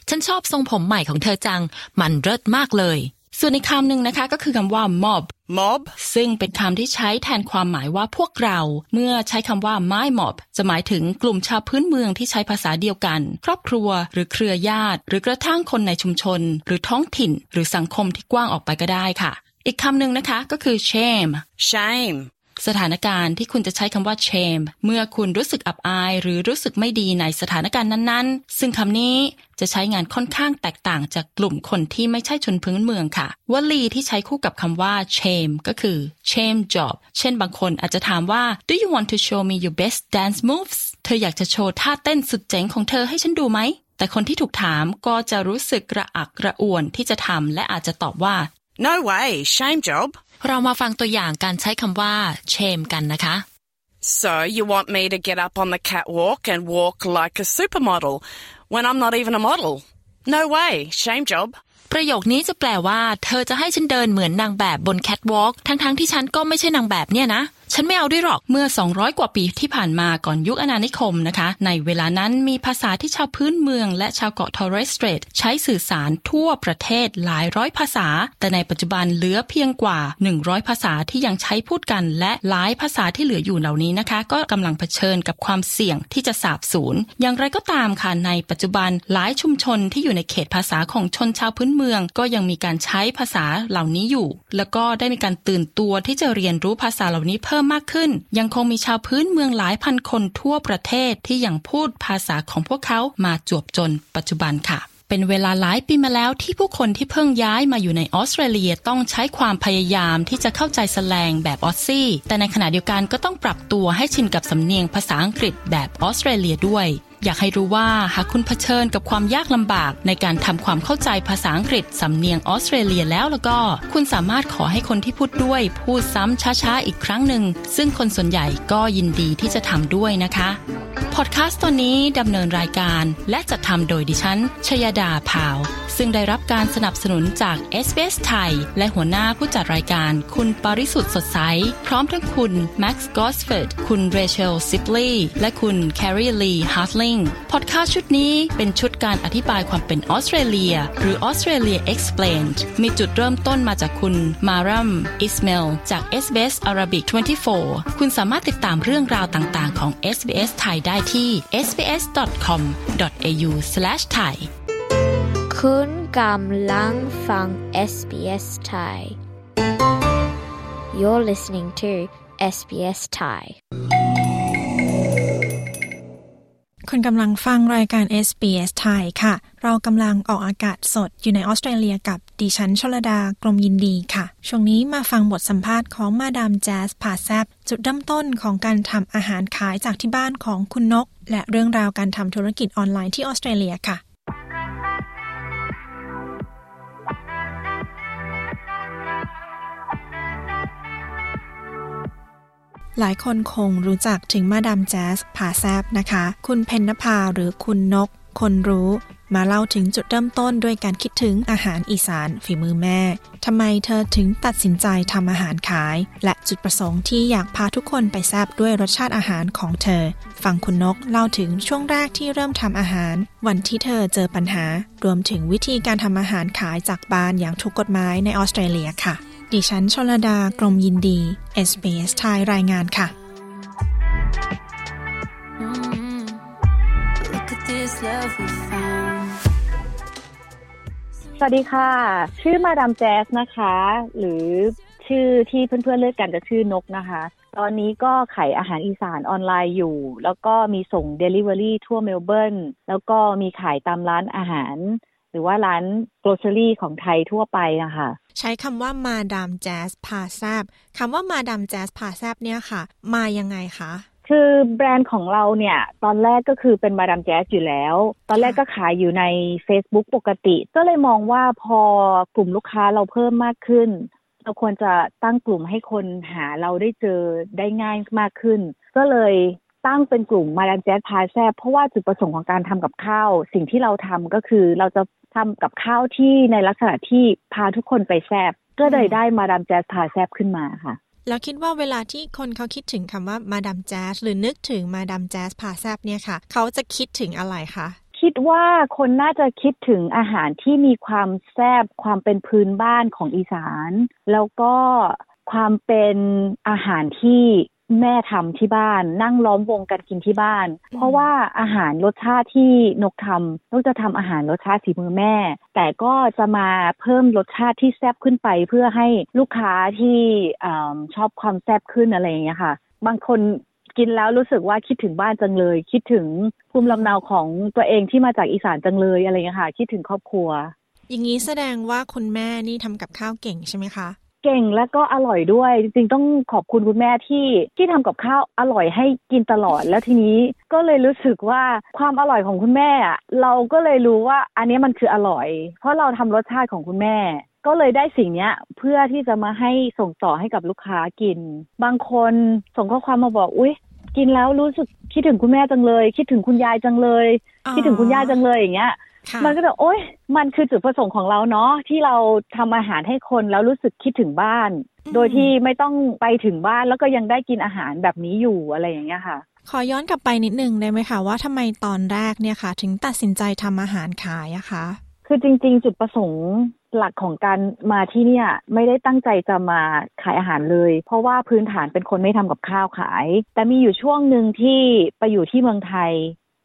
ฉันชอบทรงผมใหม่ของเธอจัง มันเลิศมากเลย ส่วนอีกคำหนึ่งนะคะก็คือคำว่า mob mob ซึ่งเป็นคำที่ใช้แทนความหมายว่าพวกเรา เมื่อใช้คำว่า my mob จะหมายถึงกลุ่มชาวพื้นเมืองที่ใช้ภาษาเดียวกัน ครอบครัว หรือเครือญาติ หรือกระทั่งคนในชุมชน หรือท้องถิ่น หรือสังคมที่กว้างออกไปก็ได้ค่ะ อีกคำหนึ่งนะคะก็คือ shame shame สถานการณ์ที่คุณจะใช้คำว่า shame เมื่อคุณรู้สึกอับอาย หรือรู้สึกไม่ดีในสถานการณ์นั้นๆ ซึ่งคำนี้จะใช้งานค่อนข้างแตกต่างจากกลุ่มคนที่ไม่ใช่ชนพื้นเมืองค่ะวลีที่ใช้คู่กับคำว่า shame ก็คือ shame job เช่นบางคนอาจจะถามว่า do you want to show me your best dance moves เธออยากจะโชว์ท่าเต้นสุดเจ๋งของเธอให้ฉันดูไหมแต่คนที่ถูกถามก็จะรู้สึกกระอักกระอ่วนที่จะทำและอาจจะตอบว่า no way shame job เรามาฟังตัวอย่างการใช้คำว่า shame กันนะคะ So you want me to get up on the catwalk and walk like a supermodel when I'm not even a model? No way, shame job. ประโยคนี้จะแปลว่า เธอจะให้ฉันเดินเหมือนนางแบบบนแคทวอล์กทั้งๆที่ฉันก็ไม่ใช่นางแบบเนี่ยนะ ฉันไม่เอาด้วยหรอกเมื่อ 200 กว่าปีที่ผ่านมาก่อนยุคอาณานิคมนะคะ ในเวลานั้นมีภาษาที่ชาวพื้นเมือง และชาวเกาะทอร์เรสเตรทใช้สื่อสารทั่วประเทศหลายร้อยภาษา แต่ในปัจจุบันเหลือเพียงกว่า 100 ภาษาที่ยังใช้พูดกัน และหลายภาษาที่เหลืออยู่เหล่านี้นะคะ ก็กำลังเผชิญกับความเสี่ยงที่จะสาบสูญอย่างไรก็ตามค่ะในปัจจุบันหลายชุมชนที่อยู่ในเขตภาษาของชนชาวพื้นเมือง ก็ยังมีการใช้ภาษาเหล่านี้อยู่ แล้วก็ได้มีการตื่นตัวที่จะเรียนรู้ภาษาเหล่านี้เพิ่มมากขึ้น ยังคงมีชาวพื้นเมืองหลายพันคนทั่วประเทศที่ยังพูดภาษาของพวกเขามาจวบจนปัจจุบันค่ะเป็นเวลาหลายปีมาแล้วที่ผู้คนที่เพิ่งย้ายมาอยู่ในออสเตรเลียต้องใช้ความพยายามที่จะเข้าใจแสลงแบบออสซี่ แต่ในขณะเดียวกันก็ต้องปรับตัวให้ชินกับสำเนียงภาษาอังกฤษแบบออสเตรเลียด้วย อยากให้รู้ว่าหากคุณเผชิญกับความยากลำบากในการทำความเข้าใจภาษาอังกฤษสำเนียงออสเตรเลียแล้วแล้วก็ คุณสามารถขอให้คนที่พูดด้วย พูดซ้ำช้าๆอีกครั้งหนึ่ง ซึ่งคนส่วนใหญ่ก็ยินดีที่จะทำด้วยนะคะพอดแคสต์ตอนนี้ดำเนินรายการ และจัดทำโดยดิฉันชยดาพาว ซึ่งได้รับการสนับสนุนจาก SBS ไทย และหัวหน้าผู้จัดรายการ คุณปริสุทธ์สดใส พร้อมทั้งคุณแม็กซ์กอสเฟิร์ดคุณเรเชลซิปลีและคุณแครีลีฮาร์ทลิงพอดแคสต์ชุดนี้เป็นชุดการอธิบายความเป็นออสเตรเลีย หรือ Australia Explained มีจุดเริ่มต้นมาจากคุณมารัมอิสเมลจาก SBS Arabic 24 คุณสามารถติดตามเรื่องราวต่างๆ ของ SBS ไทยได้ที่ sbs.com.au/thai คุณกำลังฟัง SBS Thai You're listening to SBS Thai คุณกำลังฟังรายการ SBS ไทยค่ะ เรากำลังออกอากาศสดอยู่ในออสเตรเลียกับดิฉันชลดากรมยินดีค่ะ ช่วงนี้มาฟังบทสัมภาษณ์ของมาดามแจ๊สผาแซบจุดเริ่มต้นของการทำอาหารขายจากที่บ้านของคุณนก และเรื่องราวการทำธุรกิจออนไลน์ที่ออสเตรเลียค่ะ หลายคนคงรู้จักถึงมาดามแจ๊สผาแซบนะคะ คุณเพนนภาหรือคุณนก คนรู้มาเล่าถึงจุดเริ่มต้นด้วยการคิดถึงอาหารอีสานฝีมือแม่ ทำไมเธอถึงตัดสินใจทำอาหารขาย และจุดประสงค์ที่อยากพาทุกคนไปแซบด้วยรสชาติอาหารของเธอ ฟังคุณนกเล่าถึงช่วงแรกที่เริ่มทำอาหาร วันที่เธอเจอปัญหา รวมถึงวิธีการทำอาหารขายจากบ้านอย่างถูกกฎหมายในออสเตรเลียค่ะ ดิฉันชลดากรมยินดี SBS ไทยรายงานค่ะ สวัสดีค่ะ ชื่อมาดามแจ๊สนะคะ หรือชื่อที่เพื่อนๆเรียกกันจะชื่อนกนะคะ ตอนนี้ก็ขายอาหารอีสานออนไลน์อยู่ แล้วก็มีส่ง Delivery ทั่วเมลเบิร์น แล้วก็มีขายตามร้านอาหาร หรือว่าร้านโกลเซอรี่ของไทยทั่วไปนะคะใช้คำว่ามาดามแจ๊สพาแซบคำว่ามาดามแจ๊สพาแซบเนี่ยค่ะ มายังไงคะคือแบรนด์ของเราเนี่ย ตอนแรกก็คือเป็นมาดามแจ๊สอยู่แล้ว ตอนแรกก็ขายอยู่ใน Facebook ปกติ ก็เลยมองว่าพอกลุ่มลูกค้าเราเพิ่มมากขึ้น เราควรจะตั้งกลุ่มให้คนหาเราได้เจอได้ง่ายมากขึ้น ก็เลย ตั้งเป็นกลุ่มมาดามแจ๊สพาแซบเพราะว่าจุดประสงค์ของการทำกับข้าว สิ่งที่เราทำก็คือเราจะทำกับข้าวที่ในลักษณะที่พาทุกคนไปแซบก็เลยได้มาดามแจ๊สพาแซบขึ้นมาค่ะ แล้วคิดว่าเวลาที่คนเขาคิดถึงคำว่ามาดามแจ๊สหรือนึกถึงมาดามแจ๊สพาแซบเนี่ยค่ะ เขาจะคิดถึงอะไรคะคิดว่าคนน่าจะคิดถึงอาหารที่มีความแซบความเป็นพื้นบ้านของอีสาน แล้วก็ความเป็นอาหารที่ แม่ทำที่บ้าน นั่งล้อมวงกันกินที่บ้าน เพราะว่าอาหารรสชาติที่นกทำนกจะทำอาหารรสชาติสีมือแม่ แต่ก็จะมาเพิ่มรสชาติที่แซ่บขึ้นไปเพื่อให้ลูกค้าที่ชอบความแซ่บขึ้นอะไรอย่างเงี้ยค่ะ บางคนกินแล้วรู้สึกว่าคิดถึงบ้านจังเลย คิดถึงภูมิลำเนาของตัวเองที่มาจากอีสานจังเลยอะไรเงี้ยค่ะ คิดถึงครอบครัว อย่างนี้แสดงว่าคุณแม่นี่ทำกับข้าวเก่งใช่ไหมคะ เก่งและก็อร่อยด้วย จริงๆต้องขอบคุณคุณแม่ที่ที่ทำกับข้าวอร่อยให้กินตลอดแล้วทีนี้ก็เลยรู้สึกว่าความอร่อยของคุณแม่อะเราก็เลยรู้ว่าอันนี้มันคืออร่อย เพราะเราทำรสชาติของคุณแม่ก็เลยได้สิ่งเนี้ยเพื่อที่จะมาให้ส่งต่อให้กับลูกค้ากิน บางคนส่งข้อความมาบอกอุ้ยกินแล้วรู้สึกคิดถึงคุณแม่จังเลย คิดถึงคุณยายจังเลย คิดถึงคุณย่าจังเลยอย่างเงี้ย มันก็จะโอ๊ยมันคือจุดประสงค์ของเราเนาะที่เราทำอาหารให้คนแล้วรู้สึกคิดถึงบ้าน โดยที่ไม่ต้องไปถึงบ้านแล้วก็ยังได้กินอาหารแบบนี้อยู่อะไรอย่างเงี้ยค่ะ ขอย้อนกลับไปนิดนึงได้ไหมคะว่าทำไมตอนแรกเนี่ยค่ะ ถึงตัดสินใจทำอาหารขายอะคะคือจริง ๆ จุดประสงค์หลักของการมาที่เนี่ยไม่ได้ตั้งใจจะมาขายอาหารเลย เพราะว่าพื้นฐานเป็นคนไม่ทำกับข้าวขาย แต่มีอยู่ช่วงหนึ่งที่ไปอยู่ที่เมืองไทย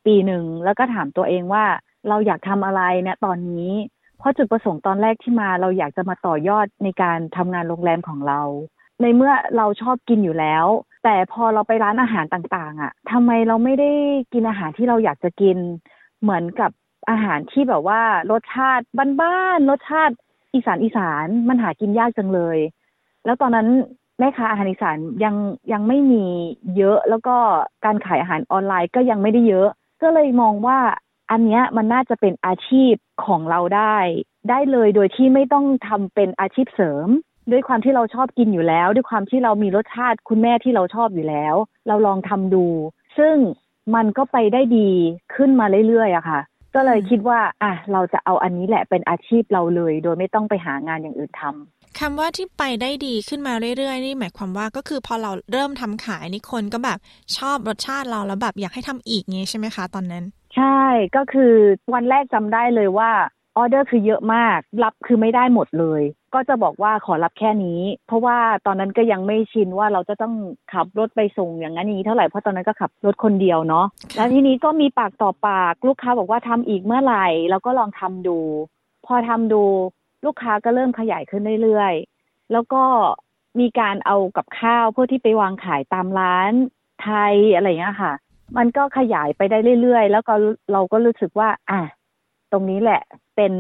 ปีหนึ่งแล้วก็ถามตัวเองว่า เราอยากทำอะไรเนี่ยตอนนี้ เพราะจุดประสงค์ตอนแรกที่มา เราอยากจะมาต่อยอดในการทำงานโรงแรมของเรา ในเมื่อเราชอบกินอยู่แล้ว แต่พอเราไปร้านอาหารต่างๆอะทำไมเราไม่ได้กินอาหารที่เราอยากจะกิน เหมือนกับอาหารที่แบบว่ารสชาติบ้านๆรสชาติอีสานอีสานมันหากินยากจังเลย แล้วตอนนั้นแม่ค้าอาหารอีสานยังยังไม่มีเยอะแล้วก็การขายอาหารออนไลน์ก็ยังไม่ได้เยอะ ก็เลยมองว่า อันเนี้ยมันน่าจะเป็นอาชีพของเราได้ ได้เลยโดยที่ไม่ต้องทำเป็นอาชีพเสริม ด้วยความที่เราชอบกินอยู่แล้ว ด้วยความที่เรามีรสชาติคุณแม่ที่เราชอบอยู่แล้ว เราลองทำดู ซึ่งมันก็ไปได้ดีขึ้นมาเรื่อยๆอะค่ะ ก็เลยคิดว่าอะเราจะเอาอันนี้แหละเป็นอาชีพเราเลย โดยไม่ต้องไปหางานอย่างอื่นทำคำว่าที่ไปได้ดีขึ้นมาเรื่อยๆ นี่หมายความว่าก็คือพอเราเริ่มทำขายนี่คนก็แบบชอบรสชาติเราแล้วแบบอยากให้ทำอีกงี้ใช่ไหมคะ ตอนนั้น ใช่ก็คือวันแรกจำได้เลยว่าออเดอร์คือเยอะมาก รับคือไม่ได้หมดเลย ก็จะบอกว่าขอรับแค่นี้ เพราะว่าตอนนั้นก็ยังไม่ชินว่าเราจะต้องขับรถไปส่งอย่างนั้นนี้เท่าไหร่เพราะตอนนั้นก็ขับรถคนเดียวเนาะแล้วทีนี้ก็มีปากต่อปากลูกค้าบอกว่าทำอีกเมื่อไหร่เราก็ลองทำดู พอทำดูลูกค้าก็เริ่มขยายขึ้นเรื่อยๆ แล้วก็มีการเอากับข้าวเพื่อที่ไปวางขายตามร้านไทยอะไรอย่างเงี้ยค่ะ มันก็ขยายไปได้เรื่อยๆ แล้วก็เราก็รู้สึกว่า อะตรงนี้แหละเป็น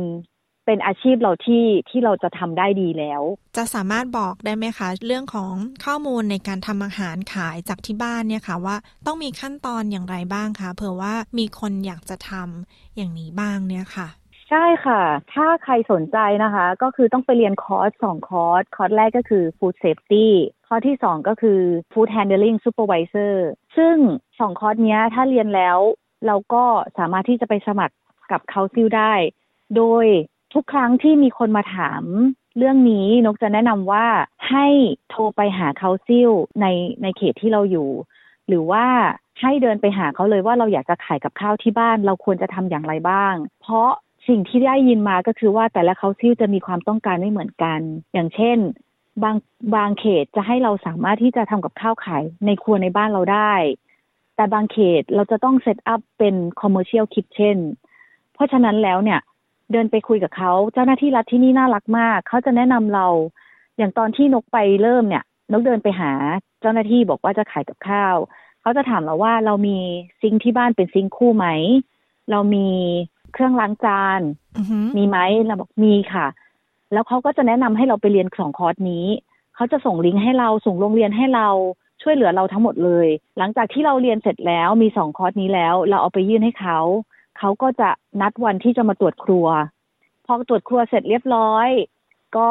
เป็นอาชีพเราที่ที่เราจะทำได้ดีแล้ว จะสามารถบอกได้ไหมคะ เรื่องของข้อมูลในการทำอาหารขายจากที่บ้านเนี่ยค่ะว่าต้องมีขั้นตอนอย่างไรบ้างคะเผื่อว่ามีคนอยากจะทำอย่างนี้บ้างเนี่ยค่ะ ใช่ค่ะ ถ้าใครสนใจนะคะ ก็คือต้องไปเรียนคอร์สสองคอร์ส คอร์สแรกก็คือ Food Safety คอร์สที่สองก็คือ Food Handling Supervisor ซึ่งสองคอร์สเนี้ยถ้าเรียนแล้ว เราก็สามารถที่จะไปสมัครกับ council ได้ โดยทุกครั้งที่มีคนมาถามเรื่องนี้นกจะแนะนำว่าให้โทรไปหา council ในในเขตที่เราอยู่ หรือว่าให้เดินไปหาเขาเลยว่าเราอยากจะขายกับข้าวที่บ้าน เราควรจะทำอย่างไรบ้าง เพราะสิ่งที่ได้ยินมาก็คือว่าแต่ละเขาซิลจะมีความต้องการไม่เหมือนกัน อย่างเช่น บางบางเขตจะให้เราสามารถที่จะทำกับข้าวขายในครัวในบ้านเราได้ แต่บางเขตเราจะต้องเซตอัพเป็น commercial kitchen เพราะฉะนั้นแล้วเนี่ย เดินไปคุยกับเขาเจ้าหน้าที่รัฐที่นี่น่ารักมาก เขาจะแนะนำเรา อย่างตอนที่นกไปเริ่มเนี่ย นกเดินไปหาเจ้าหน้าที่บอกว่าจะขายกับข้าว เขาจะถามเราว่าเรามีซิงค์ที่บ้านเป็นซิงค์คู่ไหม เรามีเครื่องล้างจานมีไหมเราบอกมีค่ะ แล้วเขาก็จะแนะนำให้เราไปเรียนสองคอร์สนี้ เขาจะส่งลิงก์ให้เราส่งโรงเรียนให้เราช่วยเหลือเราทั้งหมดเลย หลังจากที่เราเรียนเสร็จแล้วมีสองคอร์สนี้แล้ว เราเอาไปยื่นให้เขาเขาก็จะนัดวันที่จะมาตรวจครัว พอตรวจครัวเสร็จเรียบร้อย ก็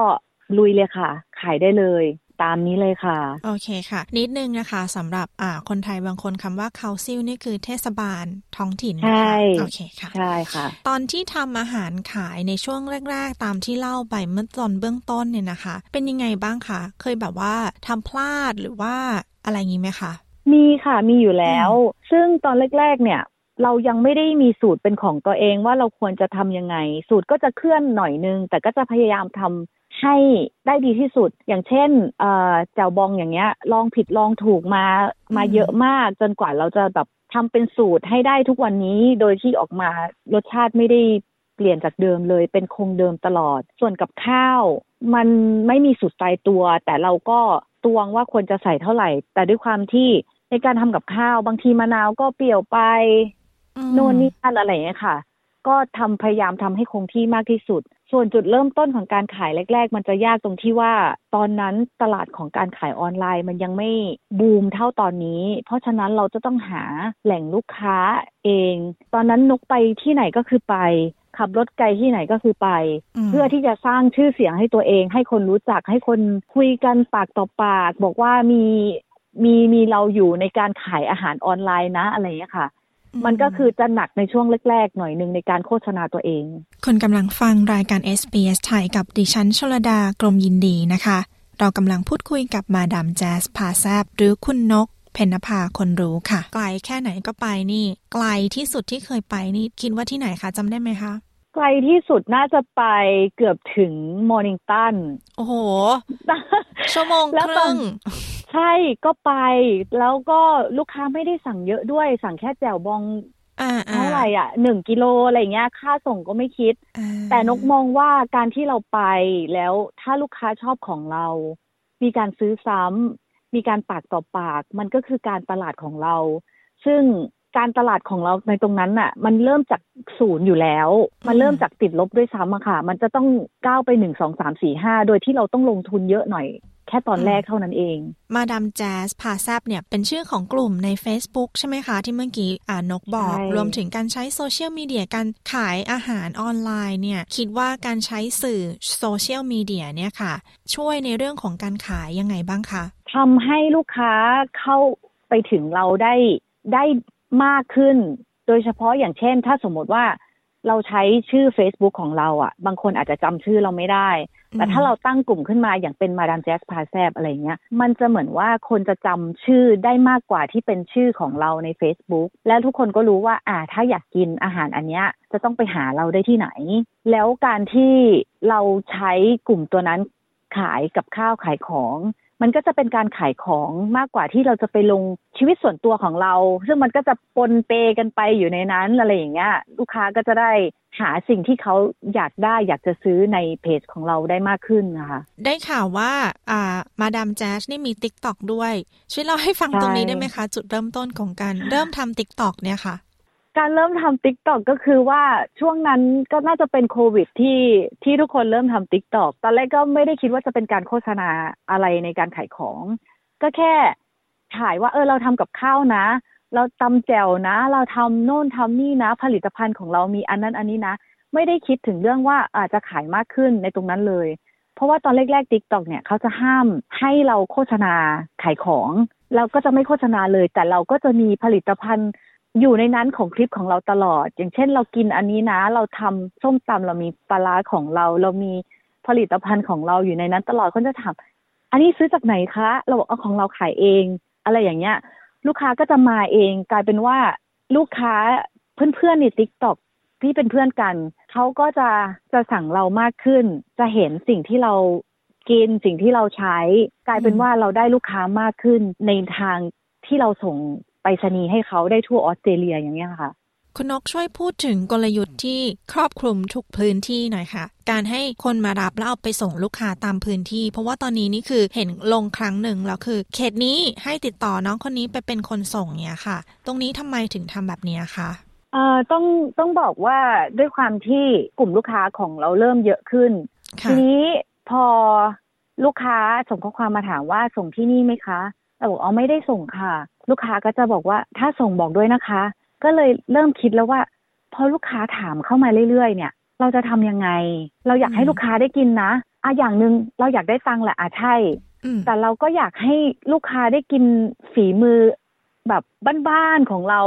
ลุยเลยค่ะ ขายได้เลย ตามนี้เลยค่ะ โอเคค่ะ นิดนึงนะคะสำหรับอ่าคนไทยบางคนคำว่าคาซิลนี่คือเทศบาลท้องถิ่นใช่โอเคค่ะใช่ค่ะ ตอนที่ทำอาหารขายในช่วงแรก ๆ ตามที่เล่าไปเมื่อตอนเบื้องต้นเนี่ยนะคะ เป็นยังไงบ้างคะเคยแบบว่าทำพลาดหรือว่าอะไรงี้ไหมคะมีค่ะมีอยู่แล้ว ซึ่งตอนแรก ๆ เนี่ยเรายังไม่ได้มีสูตรเป็นของตัวเองว่าเราควรจะทำยังไง สูตรก็จะเคลื่อนหน่อยนึง แต่ก็จะพยายามทำ ให้ได้ดีที่สุด อย่างเช่นเอ่อแจ่วบองอย่างเงี้ย ลองผิดลองถูกมามาเยอะมาก จนกว่าเราจะแบบทำเป็นสูตรให้ได้ทุกวันนี้โดยที่ออกมารสชาติไม่ได้เปลี่ยนจากเดิมเลยเป็นคงเดิมตลอด ส่วนกับข้าว มันไม่มีสูตรตายตัว แต่เราก็ตวงว่าควรจะใส่เท่าไหร่ แต่ด้วยความที่ในการทำกับข้าว บางทีมะนาวก็เปรี้ยวไป โน่นนี่นั่นอะไรอย่างเงี้ยค่ะ ก็ทำพยายามทำให้คงที่มากที่สุด ส่วนจุดเริ่มต้นของการขายแรก ๆ มันจะยากตรงที่ว่า ตอนนั้นตลาดของการขายออนไลน์มันยังไม่บูมเท่าตอนนี้ เพราะฉะนั้นเราจะต้องหาแหล่งลูกค้าเอง ตอนนั้นนกไปที่ไหนก็คือไป ขับรถไกลที่ไหนก็คือไป เพื่อที่จะสร้างชื่อเสียงให้ตัวเอง ให้คนรู้จักให้คนคุยกันปากต่อปาก บอกว่ามีมีมีเราอยู่ในการขายอาหารออนไลน์นะอะไรอย่างเงี้ยค่ะ มันก็คือจะหนักในช่วงแรก ๆ หน่อยหนึ่งในการโฆษณาตัวเอง คนกำลังฟังรายการ SBS ไทยกับดิฉันชลดากรมยินดีนะคะ เรากำลังพูดคุยกับมาดามแจสพาแซบหรือคุณนกเพนนภาคนรู้ค่ะ ไกลแค่ไหนก็ไปนี่ ไกลที่สุดที่เคยไปนี่ คิดว่าที่ไหนคะจำได้ไหมคะไกลที่สุดน่าจะไปเกือบถึงมอร์นิงตัน โอ้โห ชั่วโมงคแล้วตอรึ่นง ใช่ก็ไป แล้วก็ลูกค้าไม่ได้สั่งเยอะด้วย สั่งแค่แจ่วบองอ่าเท่าไหร่อะหนึ่งกิโลอะไรเงี้ย ค่าส่งก็ไม่คิด แต่นกมองว่าการที่เราไปแล้วถ้าลูกค้าชอบของเรา มีการซื้อซ้ำมีการปากต่อปาก มันก็คือการตลาดของเรา ซึ่งการตลาดของเราในตรงนั้นน่ะ มันเริ่มจากศูนย์อยู่แล้ว มันเริ่มจากติดลบด้วยซ้ำอะค่ะ มันจะต้องก้าวไปหนึ่งสองสามสี่ห้าโดยที่เราต้องลงทุนเยอะหน่อย แค่ตอนแรกเท่านั้นเอง มาดามแจสพาแซบเนี่ยเป็นชื่อของกลุ่มใน Facebook ใช่ไหมคะ ที่เมื่อกี้อ่านกบอกใช่รวมถึงการใช้โซเชียลมีเดียการขายอาหารออนไลน์เนี่ยคิดว่าการใช้สื่อโซเชียลมีเดียเนี่ยค่ะ ช่วยในเรื่องของการขายยังไงบ้างคะทำให้ลูกค้าเข้าไปถึงเราได้ได้มากขึ้น โดยเฉพาะอย่างเช่น ถ้าสมมติว่าเราใช้ชื่อ Facebook ของเราอะ่ะ บางคนอาจจะจำชื่อเราไม่ได้ แต่ถ้าเราตั้งกลุ่มขึ้นมาอย่างเป็นมาดามแจ๊สพาแซบอะไรเงี้ย มันจะเหมือนว่าคนจะจำชื่อได้มากกว่าที่เป็นชื่อของเราใน Facebook แล้วทุกคนก็รู้ว่า อ่า ถ้าอยากกินอาหารอันเนี้ยจะต้องไปหาเราได้ที่ไหน แล้วการที่เราใช้กลุ่มตัวนั้นขายกับข้าวขายของ มันก็จะเป็นการขายของมากกว่าที่เราจะไปลงชีวิตส่วนตัวของเรา ซึ่งมันก็จะปนเปกันไปอยู่ในนั้นอะไรอย่างเงี้ยลูกค้าก็จะได้หาสิ่งที่เขาอยากได้อยากจะซื้อในเพจของเราได้มากขึ้นนะคะ ได้ข่าวว่าอ่ามาดามแจ๊สนี่มี TikTok ด้วย ช่วยเล่าให้ฟังตรงนี้ได้ไหมคะ จุดเริ่มต้นของการเริ่มทำ TikTok เนี่ยค่ะ การเริ่มทำ TikTok ก็คือว่าช่วงนั้นก็น่าจะเป็นโควิดที่ที่ทุกคนเริ่มทำ TikTok ตอนแรกก็ไม่ได้คิดว่าจะเป็นการโฆษณาอะไรในการขายของ ก็แค่ถ่ายว่าเออเราทำกับข้าวนะ เราตำแจ่วนะ เราทำโน่นทำนี่นะ ผลิตภัณฑ์ของเรามีอันนั้นอันนี้นะ ไม่ได้คิดถึงเรื่องว่าอาจจะขายมากขึ้นในตรงนั้นเลย เพราะว่าตอนแรกๆ TikTok เนี่ยเขาจะห้ามให้เราโฆษณาขายของ เราก็จะไม่โฆษณาเลย แต่เราก็จะมีผลิตภัณฑ์ อยู่ในนั้นของคลิปของเราตลอด อย่างเช่นเรากินอันนี้นะ เราทำส้มตำเรามีปลาร้าของเรา เรามีผลิตภัณฑ์ของเราอยู่ในนั้นตลอดคนจะถามอันนี้ซื้อจากไหนคะ เราบอกเอาของเราขายเอง อะไรอย่างเงี้ย ลูกค้าก็จะมาเอง กลายเป็นว่าลูกค้าเพื่อนๆใน TikTok ที่เป็นเพื่อนกัน เขาก็จะจะสั่งเรามากขึ้น จะเห็นสิ่งที่เรากินสิ่งที่เราใช้ กลายเป็นว่าเราได้ลูกค้ามากขึ้นในทางที่เราส่ง ไปรษณีย์ให้เขาได้ทั่วออสเตรเลียอย่างเงี้ยค่ะ คุณนกช่วยพูดถึงกลยุทธ์ที่ครอบคลุมทุกพื้นที่หน่อยค่ะ การให้คนมารับแล้วเอาไปส่งลูกค้าตามพื้นที่ เพราะว่าตอนนี้นี่คือเห็นลงครั้งหนึ่งแล้วคือ เขตนี้ให้ติดต่อน้องคนนี้ไปเป็นคนส่งเนี่ยค่ะ ตรงนี้ทำไมถึงทำแบบเนี้ยคะเอ่อต้องต้องบอกว่าด้วยความที่กลุ่มลูกค้าของเราเริ่มเยอะขึ้น ทีนี้พอลูกค้าส่งข้อความมาถามว่าส่งที่นี่ไหมคะ เราบอกอ๋อไม่ได้ส่งค่ะ ลูกค้าก็จะบอกว่าถ้าส่งบอกด้วยนะคะ ก็เลยเริ่มคิดแล้วว่า พอลูกค้าถามเข้ามาเรื่อยๆ เนี่ย เราจะทำยังไง เราอยากให้ลูกค้าได้กินนะอะอย่างหนึ่งเราอยากได้ตังค์แหละอะใช่ แต่เราก็อยากให้ลูกค้าได้กินฝีมือแบบบ้านๆของเรา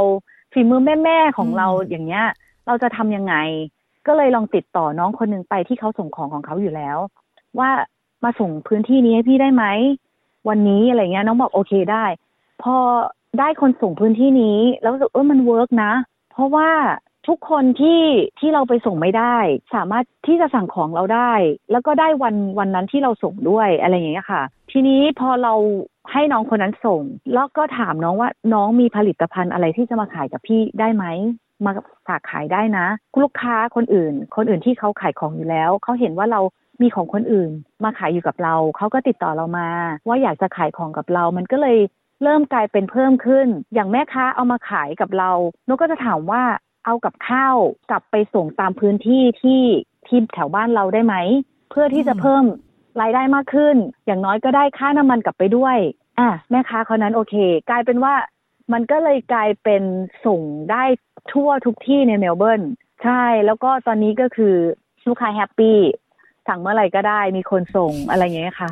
ฝีมือแม่ๆของเราอย่างเงี้ย เราจะทำยังไง ก็เลยลองติดต่อน้องคนหนึ่งไปที่เขาส่งของของเขาอยู่แล้ว ว่ามาส่งพื้นที่นี้ให้พี่ได้ไหม วันนี้อะไรเงี้ยน้องบอกโอเคได้ พอได้คนส่งพื้นที่นี้ แล้วรู้สึกเออมันเวิร์กนะ เพราะว่าทุกคนที่ที่เราไปส่งไม่ได้ สามารถที่จะสั่งของเราได้ แล้วก็ได้วันวันนั้นที่เราส่งด้วยอะไรอย่างเงี้ยค่ะ ทีนี้พอเราให้น้องคนนั้นส่ง แล้วก็ถามน้องว่าน้องมีผลิตภัณฑ์อะไรที่จะมาขายกับพี่ได้ไหมมาฝากขายได้นะ ลูกค้าคนอื่น คนอื่นที่เขาขายของอยู่แล้วเขาเห็นว่าเรา มีของคนอื่น มาขายอยู่กับเรา เขาก็ติดต่อเรามา ว่าอยากจะขายของกับเรา มันก็เลยเริ่มกลายเป็นเพิ่มขึ้น อย่างแม่ค้าเอามาขายกับเรานกก็จะถามว่าเอากับข้าวกลับไปส่งตามพื้นที่ที่ที่แถวบ้านเราได้ไหม เพื่อที่จะเพิ่มรายได้มากขึ้น อย่างน้อยก็ได้ค่าน้ำมันกลับไปด้วย อะแม่ค้าคนนั้นโอเค กลายเป็นว่ามันก็เลยกลายเป็นส่งได้ทั่วทุกที่ในเมลเบิร์นใช่แล้วก็ตอนนี้ก็คือลูกค้า happy สั่งเมื่อไหร่ก็ได้ มีคนส่งอะไรอย่างเงี้ยค่ะ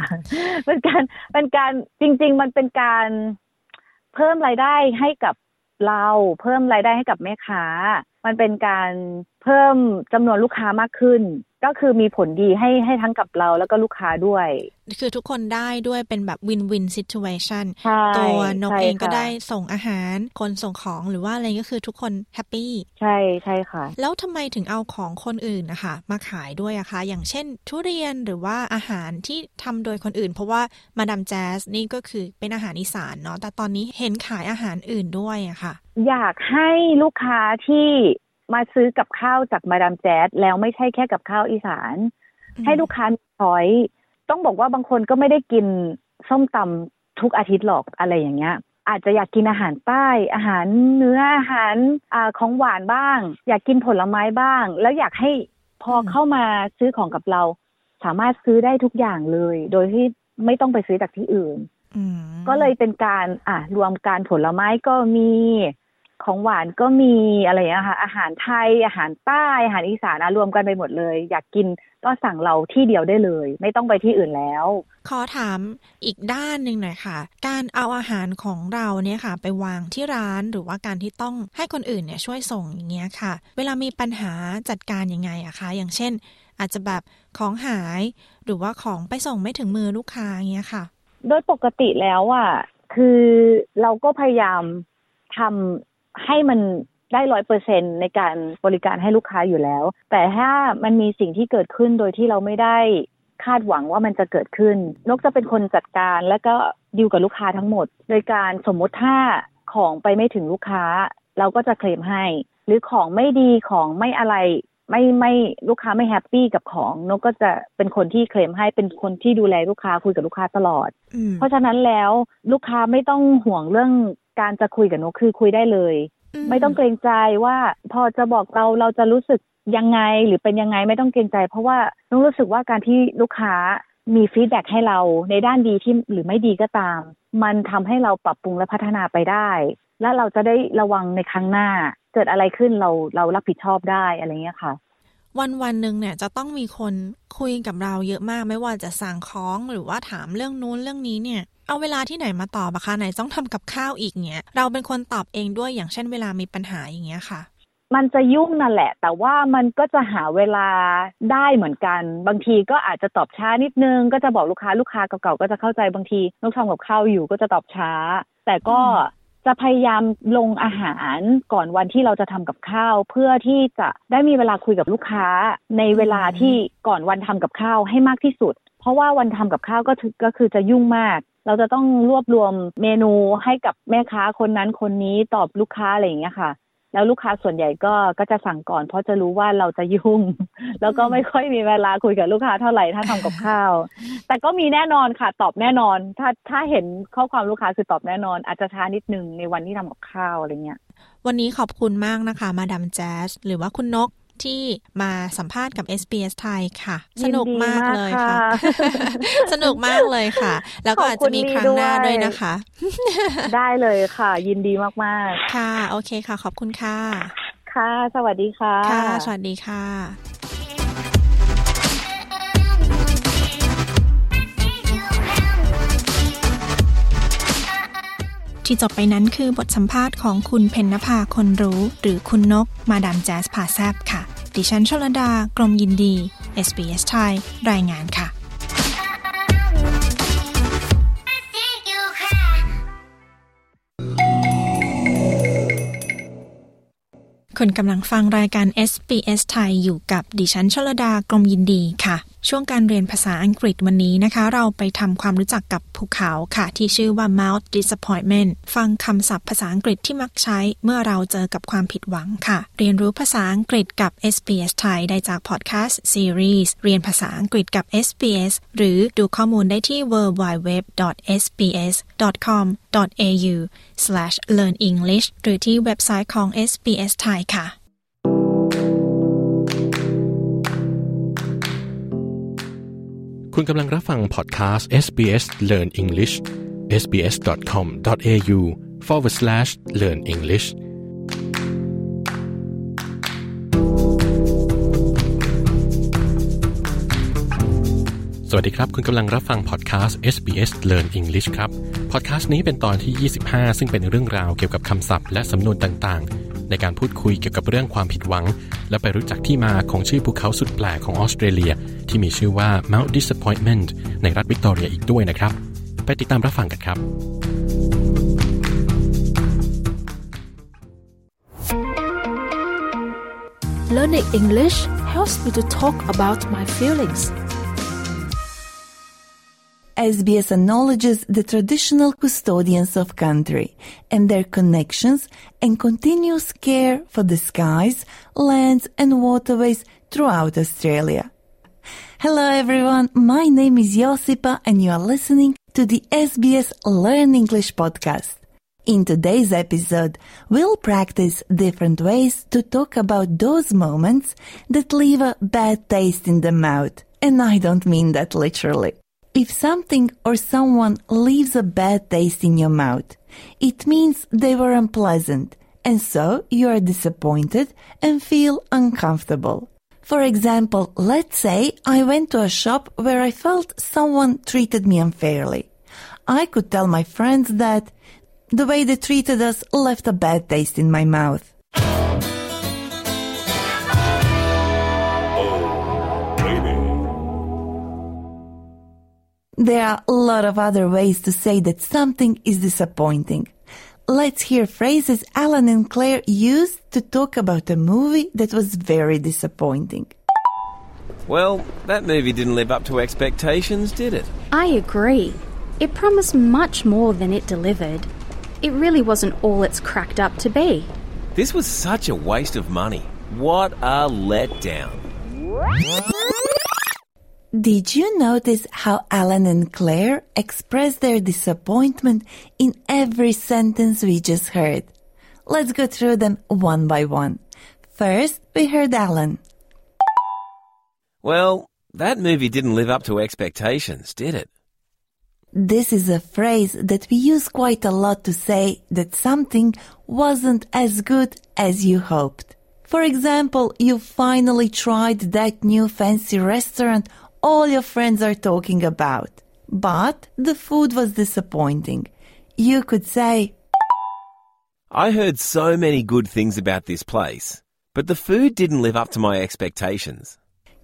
เป็นการเป็นการจริง ๆ มันเป็นการเพิ่มรายได้ให้กับเราเพิ่มรายได้ให้กับแม่ค้า มันเป็นการเพิ่มจำนวนลูกค้ามากขึ้น ก็คือมีผลดีให้ให้ทั้งกับเราแล้วก็ลูกค้าด้วย คือทุกคนได้ด้วยเป็นแบบ win-win situation ตัตัวนกเองก็ได้ส่งอาหาร คนส่งของหรือว่าอะไรก็คือทุกคน happy ใช่ใช่ค่ะ แล้วทำไมถึงเอาของคนอื่นนะคะมาขายด้วยอะคะ อย่างเช่น ทุเรียนหรือว่าอาหารที่ทำโดยคนอื่น เพราะว่ามาดามแจ๊สนี่ก็คือเป็นอาหารอีสานเนาะแต่ตอนนี้เห็นขายอาหารอื่นด้วยอะค่ะ อยากให้ลูกค้าที่ มาซื้อกับข้าวจากมาดามแจ๊สแล้วไม่ใช่แค่กับข้าวอีสาน ให้ลูกค้ามีช้อย ต้องบอกว่าบางคนก็ไม่ได้กินส้มตำทุกอาทิตย์หรอกอะไรอย่างเงี้ย อาจจะอยากกินอาหารใต้อาหารเนื้ออาหารอ่าของหวานบ้าง อยากกินผลไม้บ้าง แล้วอยากให้พอเข้ามาซื้อของกับเรา สามารถซื้อได้ทุกอย่างเลย โดยที่ไม่ต้องไปซื้อจากที่อื่นก็เลยเป็นการอะรวมการผลไม้ก็มี ของหวานก็มีอะไรอย่างเงี้ยค่ะอาหารไทยอาหารใต้อาหารอีสานรวมกันไปหมดเลย อยากกินก็สั่งเราที่เดียวได้เลย ไม่ต้องไปที่อื่นแล้ว ขอถามอีกด้านหนึ่งหน่อยค่ะ การเอาอาหารของเราเนี่ยค่ะ ไปวางที่ร้านหรือว่าการที่ต้องให้คนอื่นเนี่ยช่วยส่งอย่างเงี้ยค่ะ เวลามีปัญหาจัดการยังไงอะคะ อย่างเช่น อาจจะแบบของหาย หรือว่าของไปส่งไม่ถึงมือลูกค้าเงี้ยค่ะ โดยปกติแล้วอะคือเราก็พยายามทำ ให้มันได้ร้อยเปอร์เซ็นในการบริการให้ลูกค้าอยู่แล้ว แต่ถ้ามันมีสิ่งที่เกิดขึ้นโดยที่เราไม่ได้คาดหวังว่ามันจะเกิดขึ้น นกจะเป็นคนจัดการแล้วก็ดิวกับลูกค้าทั้งหมด โดยการสมมุติถ้าของไปไม่ถึงลูกค้า เราก็จะเคลมให้ หรือของไม่ดีของไม่อะไรไม่ไม่ลูกค้าไม่แฮปปี้กับของนกก็จะเป็นคนที่เคลมให้เป็นคนที่ดูแลลูกค้าคุยกับลูกค้าตลอด เพราะฉะนั้นแล้วลูกค้าไม่ต้องห่วงเรื่อง การจะคุยกับนกคือคุยได้เลย ไม่ต้องเกรงใจว่าพอจะบอกเราเราจะรู้สึกยังไงหรือเป็นยังไงไม่ต้องเกรงใจ เพราะว่าต้องรู้สึกว่าการที่ลูกค้ามีฟีดแบ็ให้เราในด้านดีที่หรือไม่ดีก็ตาม มันทำให้เราปรับปรุงและพัฒนาไปได้ และเราจะได้ระวังในครั้งหน้า เกิดอะไรขึ้นเราเรารับผิดชอบได้อะไรเงี้ยค่ะ วันวันหนึ่งเนี่ยจะต้องมีคนคุยกับเราเยอะมากไม่ว่าจะสั่งของหรือว่าถามเรื่องนู้นเรื่องนี้เนี่ย เอาเวลาที่ไหนมาตอบอะคะไหนต้องทำกับข้าวอีกเนี่ยเราเป็นคนตอบเองด้วยอย่างเช่นเวลามีปัญหาอย่างเงี้ยค่ะ มันจะยุ่งนั่นแหละ แต่ว่ามันก็จะหาเวลาได้เหมือนกัน บางทีก็อาจจะตอบช้านิดนึง ก็จะบอกลูกค้าลูกค้าเก่าๆก็จะเข้าใจบางทีลูกทำกับข้าวอยู่ก็จะตอบช้า แต่ก็จะพยายามลงอาหารก่อนวันที่เราจะทำกับข้าว เพื่อที่จะได้มีเวลาคุยกับลูกค้า ในเวลาที่ก่อนวันทำกับข้าวให้มากที่สุด เพราะว่าวันทำกับข้าวก็ก็คือจะยุ่งมาก เราจะต้องรวบรวมเมนูให้กับแม่ค้าคนนั้นคนนี้ตอบลูกค้าอะไรอย่างเงี้ยค่ะ แล้วลูกค้าส่วนใหญ่ก็ก็จะสั่งก่อน เพราะจะรู้ว่าเราจะยุ่ง แล้วก็ไม่ค่อยมีเวลาคุยกับลูกค้าเท่าไหร่ถ้าทำกับข้าว แต่ก็มีแน่นอนค่ะ ตอบแน่นอน ถ้าถ้าเห็นข้อความลูกค้าคือตอบแน่นอน อาจจะช้านิดนึงในวันที่ทำกับข้าวอะไรเงี้ยวันนี้ขอบคุณมากนะคะ มาดามแจ๊สหรือว่าคุณนก ที่มาสัมภาษณ์กับ SBS ไทยค่ะ สนุกมากเลยค่ะ สนุกมากเลยค่ะ แล้วก็อาจจะมีครั้งหน้าด้วยนะคะ ได้เลยค่ะ ยินดีมาก ๆ ค่ะ โอเคค่ะ ขอบคุณค่ะ ค่ะ สวัสดีค่ะ ค่ะ สวัสดีค่ะ ที่จบไปนั้นคือบทสัมภาษณ์ของคุณเพนนภาคนรู้ หรือคุณนก มาดามแจ๊สพาแซบค่ะ ดิฉันชลดา กรมยินดี SBS ไทยรายงานค่ะ คุณกำลังฟังรายการ SBS ไทยอยู่กับดิฉันชลดากรมยินดีค่ะ ช่วงการเรียนภาษาอังกฤษวันนี้นะคะ เราไปทำความรู้จักกับภูเขาค่ะ ที่ชื่อว่า Mount Disappointment ฟังคำศัพท์ภาษาอังกฤษที่มักใช้เมื่อเราเจอกับความผิดหวังค่ะ เรียนรู้ภาษาอังกฤษกับ SBS ไทยได้จากพอดแคสต์ซีรีส์เรียนภาษาอังกฤษกับ SBS หรือดูข้อมูลได้ที่ www.sbs.com sbs.com.au/learnenglish หรือที่เว็บไซต์ของ SBS ไทยค่ะ คุณกำลังรับฟังพอดแคสต์ SBS Learn English sbs.com.au forward slash learn English สวัสดีครับ คุณกำลังรับฟังพอดแคสต์ SBS Learn English ครับ พอดแคสต์นี้เป็นตอนที่ 25 ซึ่งเป็นเรื่องราวเกี่ยวกับคำศัพท์และสำนวนต่างๆ ในการพูดคุยเกี่ยวกับเรื่องความผิดหวัง และไปรู้จักที่มาของชื่อภูเขาสุดแปลกของออสเตรเลีย ที่มีชื่อว่า Mount Disappointment ในรัฐวิกตอเรียอีกด้วยนะครับ ไปติดตามรับฟังกันครับ Learning English helps me to talk about my feelings. SBS acknowledges the traditional custodians of country and their connections and continuous care for the skies, lands and waterways throughout Australia. Hello everyone, my name is Josipa and you are listening to the SBS Learn English podcast. In today's episode, we'll practice different ways to talk about those moments that leave a bad taste in the mouth. And I don't mean that literally. If something or someone leaves a bad taste in your mouth, it means they were unpleasant, and so you are disappointed and feel uncomfortable. For example, let's say I went to a shop where I felt someone treated me unfairly. I could tell my friends that the way they treated us left a bad taste in my mouth. There are a lot of other ways to say that something is disappointing. Let's hear phrases Alan and Claire used to talk about a movie that was very disappointing. Well, that movie didn't live up to expectations, did it? I agree. It promised much more than it delivered. It really wasn't all it's cracked up to be. This was such a waste of money. What a letdown. Did you notice how Alan and Claire expressed their disappointment in every sentence we just heard? Let's go through them one by one. First, we heard Alan. Well, that movie didn't live up to expectations, did it? This is a phrase that we use quite a lot to say that something wasn't as good as you hoped. For example, you finally tried that new fancy restaurant all your friends are talking about, but the food was disappointing. You could say, I heard so many good things about this place, but the food didn't live up to my expectations.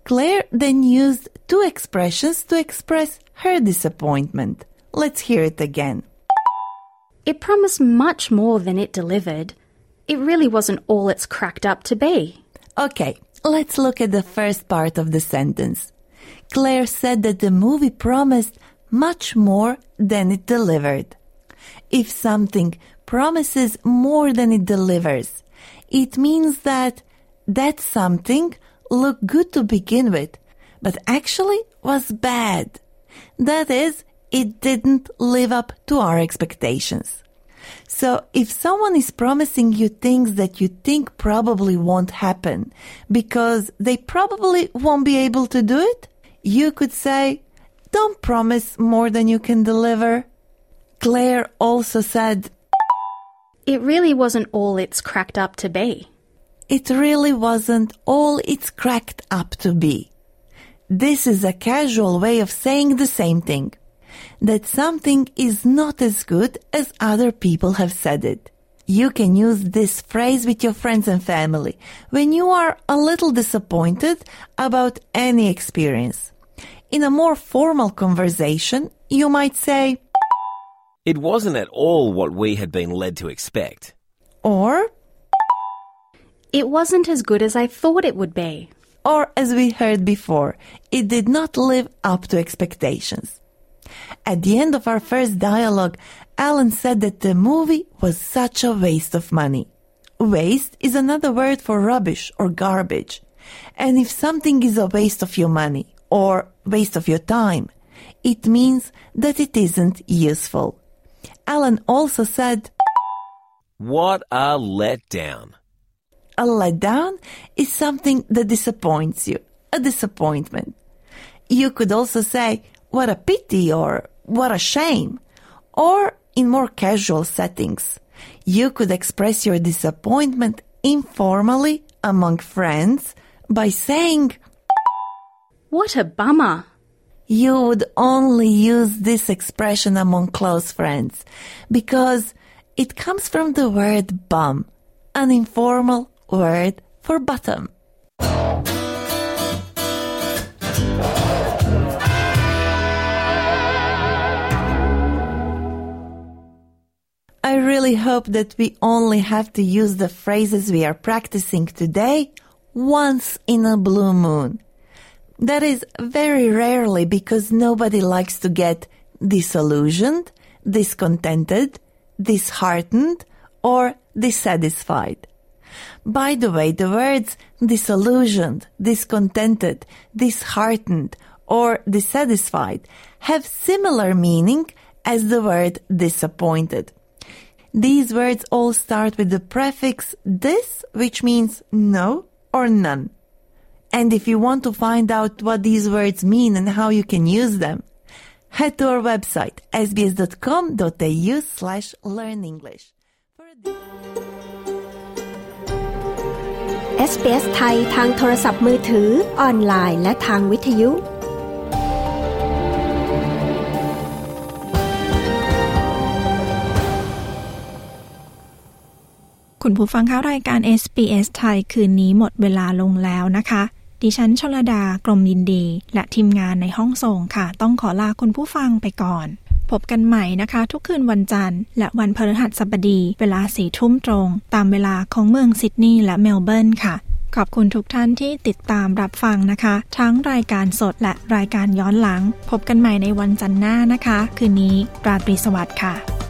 Claire then used two expressions to express her disappointment. Let's hear it again. It promised much more than it delivered. It really wasn't all it's cracked up to be. Okay, let's look at the first part of the sentence. Claire said that the movie promised much more than it delivered. If something promises more than it delivers, It means that that something looked good to begin with, but actually was bad. That is, it didn't live up to our expectations. So if someone is promising you things that you think probably won't happen because they probably won't be able to do it, you could say, don't promise more than you can deliver. Claire also said, It really wasn't all it's cracked up to be. It really wasn't all it's cracked up to be. This is a casual way of saying the same thing. That something is not as good as other people have said it. You can use this phrase with your friends and family when you are a little disappointed about any experience. In a more formal conversation, you might say, It wasn't at all what we had been led to expect. or, It wasn't as good as I thought it would be. or as we heard before, it did not live up to expectations. At the end of our first dialogue, Alan said that the movie was such a waste of money. Waste is another word for rubbish or garbage. And if something is a waste of your money or waste of your time, it means that it isn't useful. Alan also said, What a letdown. a letdown is something that disappoints you, a disappointment. You could also say, what a pity or what a shame. Or in more casual settings, you could express your disappointment informally among friends by saying, What a bummer. you would only use this expression among close friends because it comes from the word bum, an informal word for bottom. I really hope that we only have to use the phrases we are practicing today once in a blue moon. That is very rarely because nobody likes to get disillusioned, discontented, disheartened, or dissatisfied. By the way, the words disillusioned, discontented, disheartened, or dissatisfied have similar meaning as the word disappointed. These words all start with the prefix dis, which means no or none. And if you want to find out what these words mean and how you can use them, head to our website sbs.com.au slash learn English. SBS ไทยทางโทรศัพท์มือถือ ออนไลน์ และทางวิทยุ คุณผู้ฟังคะรายการ SBS ไทยคืนนี้หมดเวลาลงแล้วนะคะ ดิฉันชลดากรมยินดี และทีมงานในห้องส่งค่ะ ต้องขอลาคุณผู้ฟังไปก่อน พบกันใหม่นะคะ ทุกคืนวันจันทร์ และวันพฤหัสบดี เวลาสี่ทุ่มตรง ตามเวลาของเมืองซิดนีย์และเมลเบิร์นค่ะ ขอบคุณทุกท่านที่ติดตามรับฟังนะคะ ทั้งรายการสดและรายการย้อนหลัง พบกันใหม่ในวันจันทร์หน้านะคะ คืนนี้ราตรีสวัสดิ์ค่ะ